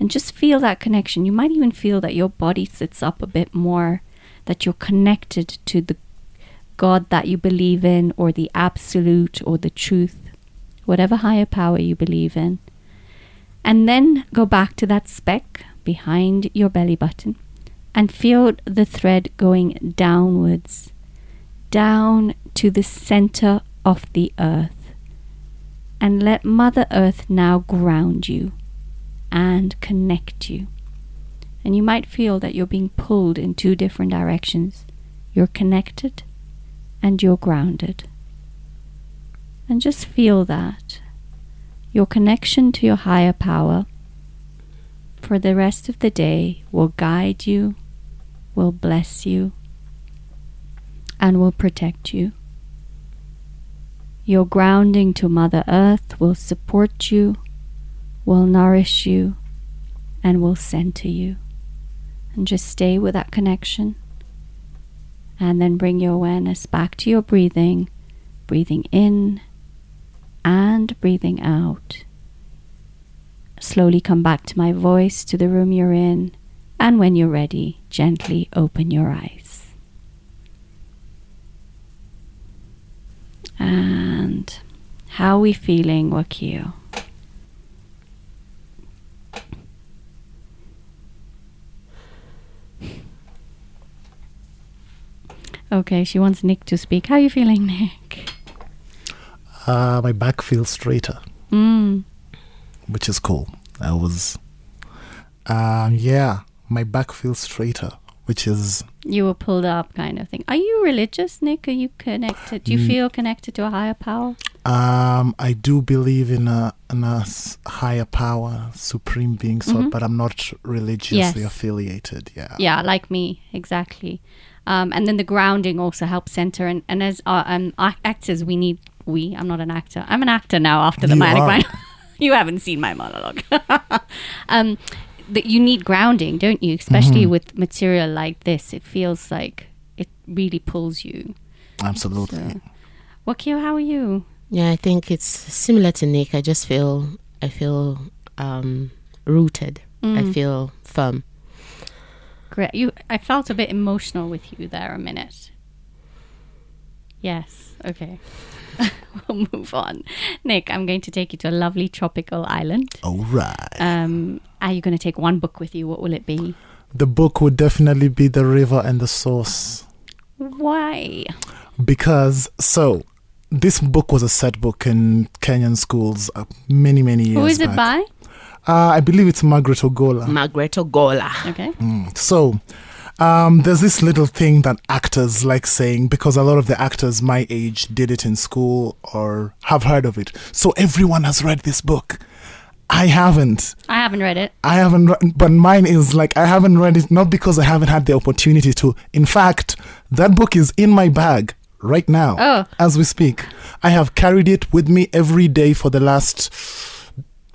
And just feel that connection. You might even feel that your body sits up a bit more, that you're connected to the God that you believe in, or the absolute, or the truth, whatever higher power you believe in. And then go back to that speck behind your belly button and feel the thread going downwards, down to the center of the earth. And let Mother Earth now ground you and connect you. And you might feel that you're being pulled in two different directions. You're connected and you're grounded. And just feel that. Your connection to your higher power for the rest of the day will guide you, will bless you, and will protect you. Your grounding to Mother Earth will support you, will nourish you, and will center you. And just stay with that connection. And then bring your awareness back to your breathing, breathing in and breathing out. Slowly come back to my voice, to the room you're in, and when you're ready, gently open your eyes. And how are we feeling, Wakio? Okay, she wants Nick to speak. How are you feeling, Nick? Uh, my back feels straighter, Mm. which is cool. I was, um, yeah, my back feels straighter, which is You were pulled up, kind of thing. Are you religious, Nick? Are you connected? Do you Mm. feel connected to a higher power? Um, I do believe in a, in a higher power, supreme being, so, Mhm. but I'm not religiously Yes. affiliated. Yeah. Yeah, like me, exactly. Um, and then the grounding also helps center. And, and as uh, um, ac- actors, we need we. I'm not an actor. I'm an actor now after the You manic are. you haven't seen my monologue. um, that you need grounding, don't you? Especially Mhm. with material like this, it feels like it really pulls you. Absolutely. So, Wakio, how are you? Yeah, I think it's similar to Nick. I just feel I feel um, rooted. I Mm. feel firm. Great. You, I felt a bit emotional with you there a minute. Yes. Okay. we'll move on. Nick, I'm going to take you to a lovely tropical island. All right. Um, are you going to take one book with you? What will it be? the book would definitely be The River and the Source. Why? Because, so, this book was a set book in Kenyan schools uh, many, many years Who is it by? Uh, I believe it's Margaret Ogola. Margaret Ogola. Okay. Mm. So, um, there's this little thing that actors like saying because a lot of the actors my age did it in school or have heard of it. So everyone has read this book. I haven't. I haven't read it. I haven't, re- but mine is like I haven't read it not because I haven't had the opportunity to. In fact, that book is in my bag right now Oh. as we speak. I have carried it with me every day for the last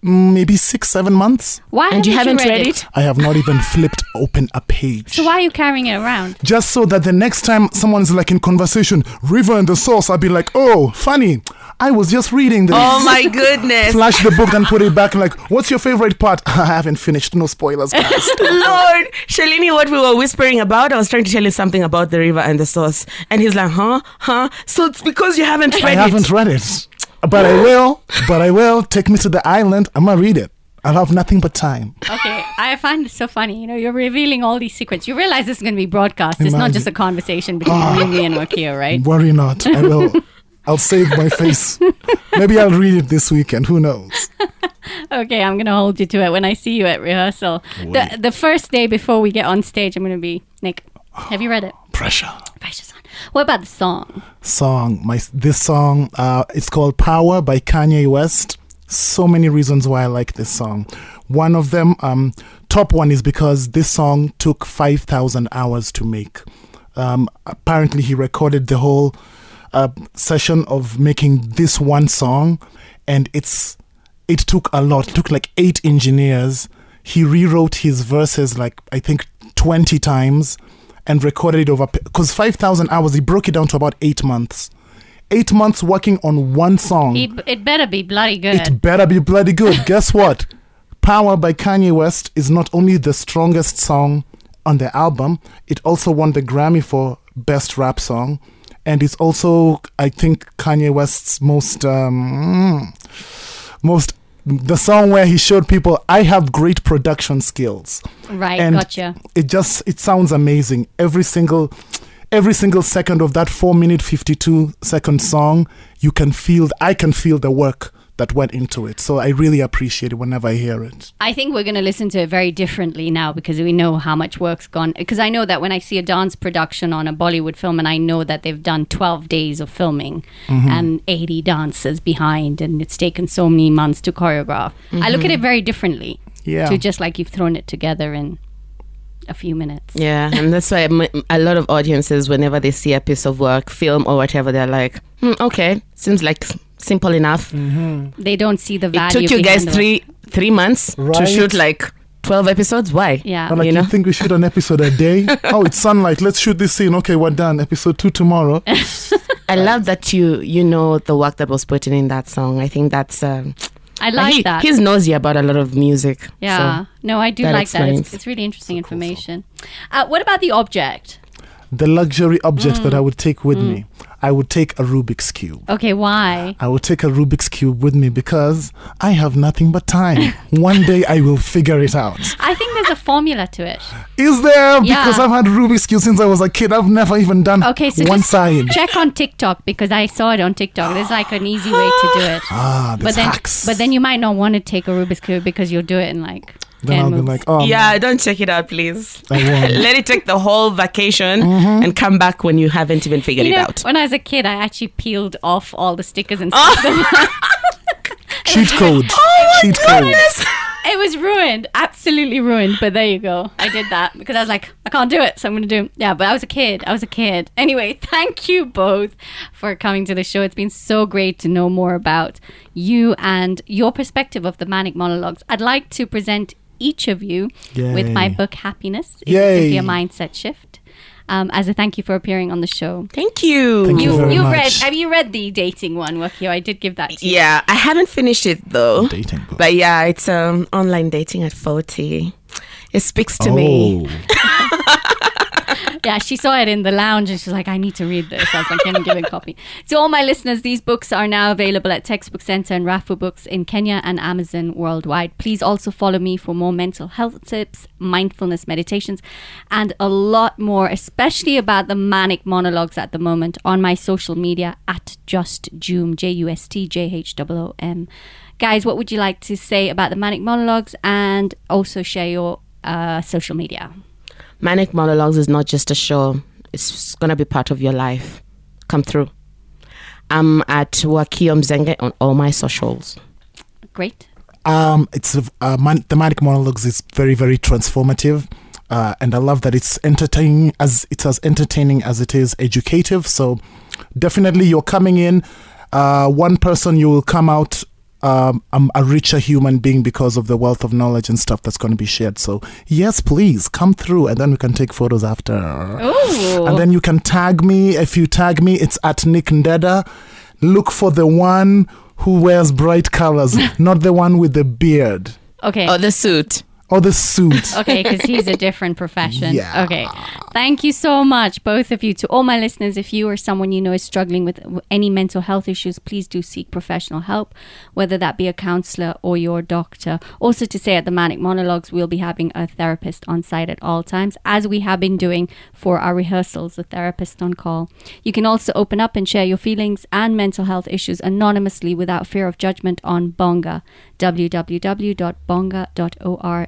maybe six, seven months. Why And you haven't haven't read it? I have not even flipped open a page. So why are you carrying it around? Just so that the next time someone's like in conversation, River and the Source, I'll be like, oh, funny. I was just reading this. Oh my goodness. Flash the book, then put it back. Like, what's your favorite part? I haven't finished. No spoilers, guys. Lord, Shalini, what we were whispering about, I was trying to tell you something about the river and the source. And he's like, huh? Huh? So it's because you haven't read I it. I haven't read it, but I will. But I will. Take me to the island. I'm gonna read it. I'll have nothing but time. Okay, I find it so funny. You know, you're revealing all these secrets. You realize this is going to be broadcast. It's not just a conversation between me, and Wakio, right? Worry not. I will. I'll save my face. Maybe I'll read it this weekend. Who knows? Okay, I'm going to hold you to it when I see you at rehearsal. The, the first day before we get on stage, I'm going to be Nick. Have you read it? Pressure. Precious on. What about the song? song. My this song, uh, it's called "Power" by Kanye West. So many reasons why I like this song. One of them, um, top one, is because this song took five thousand hours to make. Um, apparently, he recorded the whole uh, session of making this one song, and it's it took a lot. It took like eight engineers. He rewrote his verses like I think twenty times and recorded it over because 5000 hours he broke it down to about 8 months. 8 months working on one song. It, it better be bloody good. it better be bloody good. Guess what? Power by kanye west is not only the strongest song on the album it also won the grammy for best rap song and it's also i think kanye west's most um, most the song where he showed people i have great production skills right, and gotcha. it just it sounds amazing every single every single second of that 4 minute 52 second song you can feel i can feel the work that went into it so i really appreciate it whenever i hear it I think we're going to listen to it very differently now because we know how much work's gone. Because I know that when I see a dance production on a Bollywood film and I know that they've done 12 days of filming Mm-hmm. and 80 dancers behind and it's taken so many months to choreograph, I look at it very differently Mm-hmm. Yeah. to just like you've thrown it together in a few minutes. Yeah, and that's why a lot of audiences, whenever they see a piece of work, film or whatever, they're like, hmm, okay, seems like s- simple enough. They don't see the value. It took you guys behind the three three months to shoot like twelve episodes. Why? Yeah. I'm like you you, know? think we shoot an episode a day oh it's sunlight let's shoot this scene okay we're done episode 2 tomorrow I love that you you know the work that was put in in that song. I think that's um, I like he- that. He's nosy about a lot of music. yeah. so- no, I do that like that. It's, it's really interesting information. Uh, what about the object? the luxury object Mm. that i would take with me i would take a rubik's cube Okay, why? I will take a Rubik's Cube with me because I have nothing but time. One day I will figure it out. I think there's a formula to it. Is there? Yeah. Because I've had Rubik's Cube since I was a kid. I've never even done Okay, so one just side. check on TikTok because I saw it on TikTok. There's like an easy way to do it. Ah, but then, hacks. but then you might not want to take a Rubik's cube because you'll do it in like then I'll be like, oh, yeah, don't check it out, please. I won't. Let it take the whole vacation mm-hmm. and come back when you haven't even figured you it out. when I was a kid, I actually peeled off all the stickers and oh. stuff. them. cheat code. Oh cheat code. It was ruined, absolutely ruined. But there you go. I did that because I was like, I can't do it, so I'm gonna do. Yeah, but I was a kid. I was a kid. Anyway, thank you both for coming to the show. It's been so great to know more about you and your perspective of the manic monologues. I'd like to present each of you with my book Happiness. It's Yay. simply a mindset shift. Um, as a thank you for appearing on the show. Thank you. Thank you You, very you've much. read. Have you read the dating one, Wakio? I did give that to you. Yeah, I haven't finished it though. Dating book. But yeah, it's um online dating at 40. It speaks to me. Yeah, she saw it in the lounge and she's like, I need to read this. I was like, can you give a copy? To all my listeners, these books are now available at Textbook Center and Rafu Books in Kenya and Amazon worldwide. Please also follow me for more mental health tips, mindfulness meditations, and a lot more, especially about the manic monologues at the moment on my social media at Just Joom, J U S T J H O O M. Guys, what would you like to say about the manic monologues and also share your uh, social media? Manic Monologues is not just a show, it's going to be part of your life. Come through. I'm at Wakio Mzenge on all my socials. Great. Um, it's a- uh, man- the manic monologues is very very transformative, uh, and I love that it's entertaining as it's as entertaining as it is educative. So definitely, you're coming in. Uh, one person, you will come out um, um, a richer human being because of the wealth of knowledge and stuff that's going to be shared. So yes, please come through, and then we can take photos after. Ooh. And then you can tag me. If you tag me, it's at Nick Ndeda. Look for the one who wears bright colors, not the one with the beard okay. Oh, the suit. Or the suit. Okay, because he's a different profession. Yeah. Okay. Thank you so much, both of you. To all my listeners, if you or someone you know is struggling with any mental health issues, please do seek professional help, whether that be a counselor or your doctor. Also, to say at the Manic Monologues, we'll be having a therapist on site at all times, as we have been doing for our rehearsals, a therapist on call. You can also open up and share your feelings and mental health issues anonymously without fear of judgment on Bonga,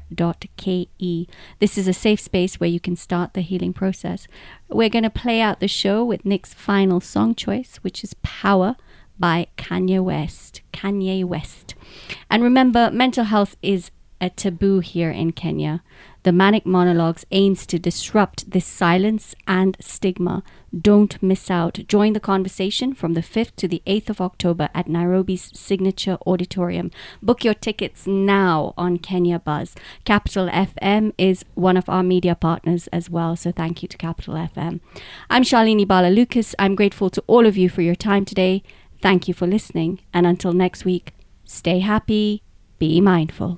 This is a safe space where you can start the healing process. We're going to play out the show with Nick's final song choice, which is Power by Kanye West. Kanye West. And remember, mental health is a taboo here in Kenya. The Manic Monologues aims to disrupt this silence and stigma. Don't miss out. Join the conversation from the 5th to the 8th of October at Nairobi's Signature Auditorium. Book your tickets now on Kenya Buzz. Capital FM is one of our media partners as well, so thank you to Capital FM. I'm Charlene Bala Lucas. I'm grateful to all of you for your time today. Thank you for listening, and until next week, stay happy, be mindful.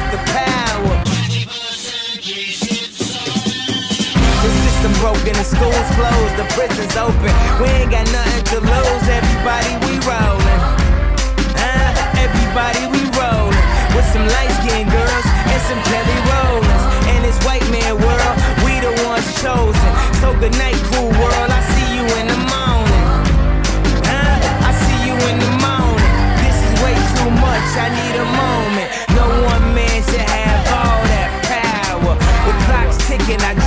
broken, the schools closed, the prisons open. We ain't got nothing to lose. Everybody we rollin', uh, everybody we rollin'. With some light skinned girls and some Kelly Rowlands. And this white man world, we the ones chosen. So good night, cool world. I see you in the morning. Uh, I see you in the morning. This is way too much. I need a moment. No one man should have all that power. The clock's ticking. I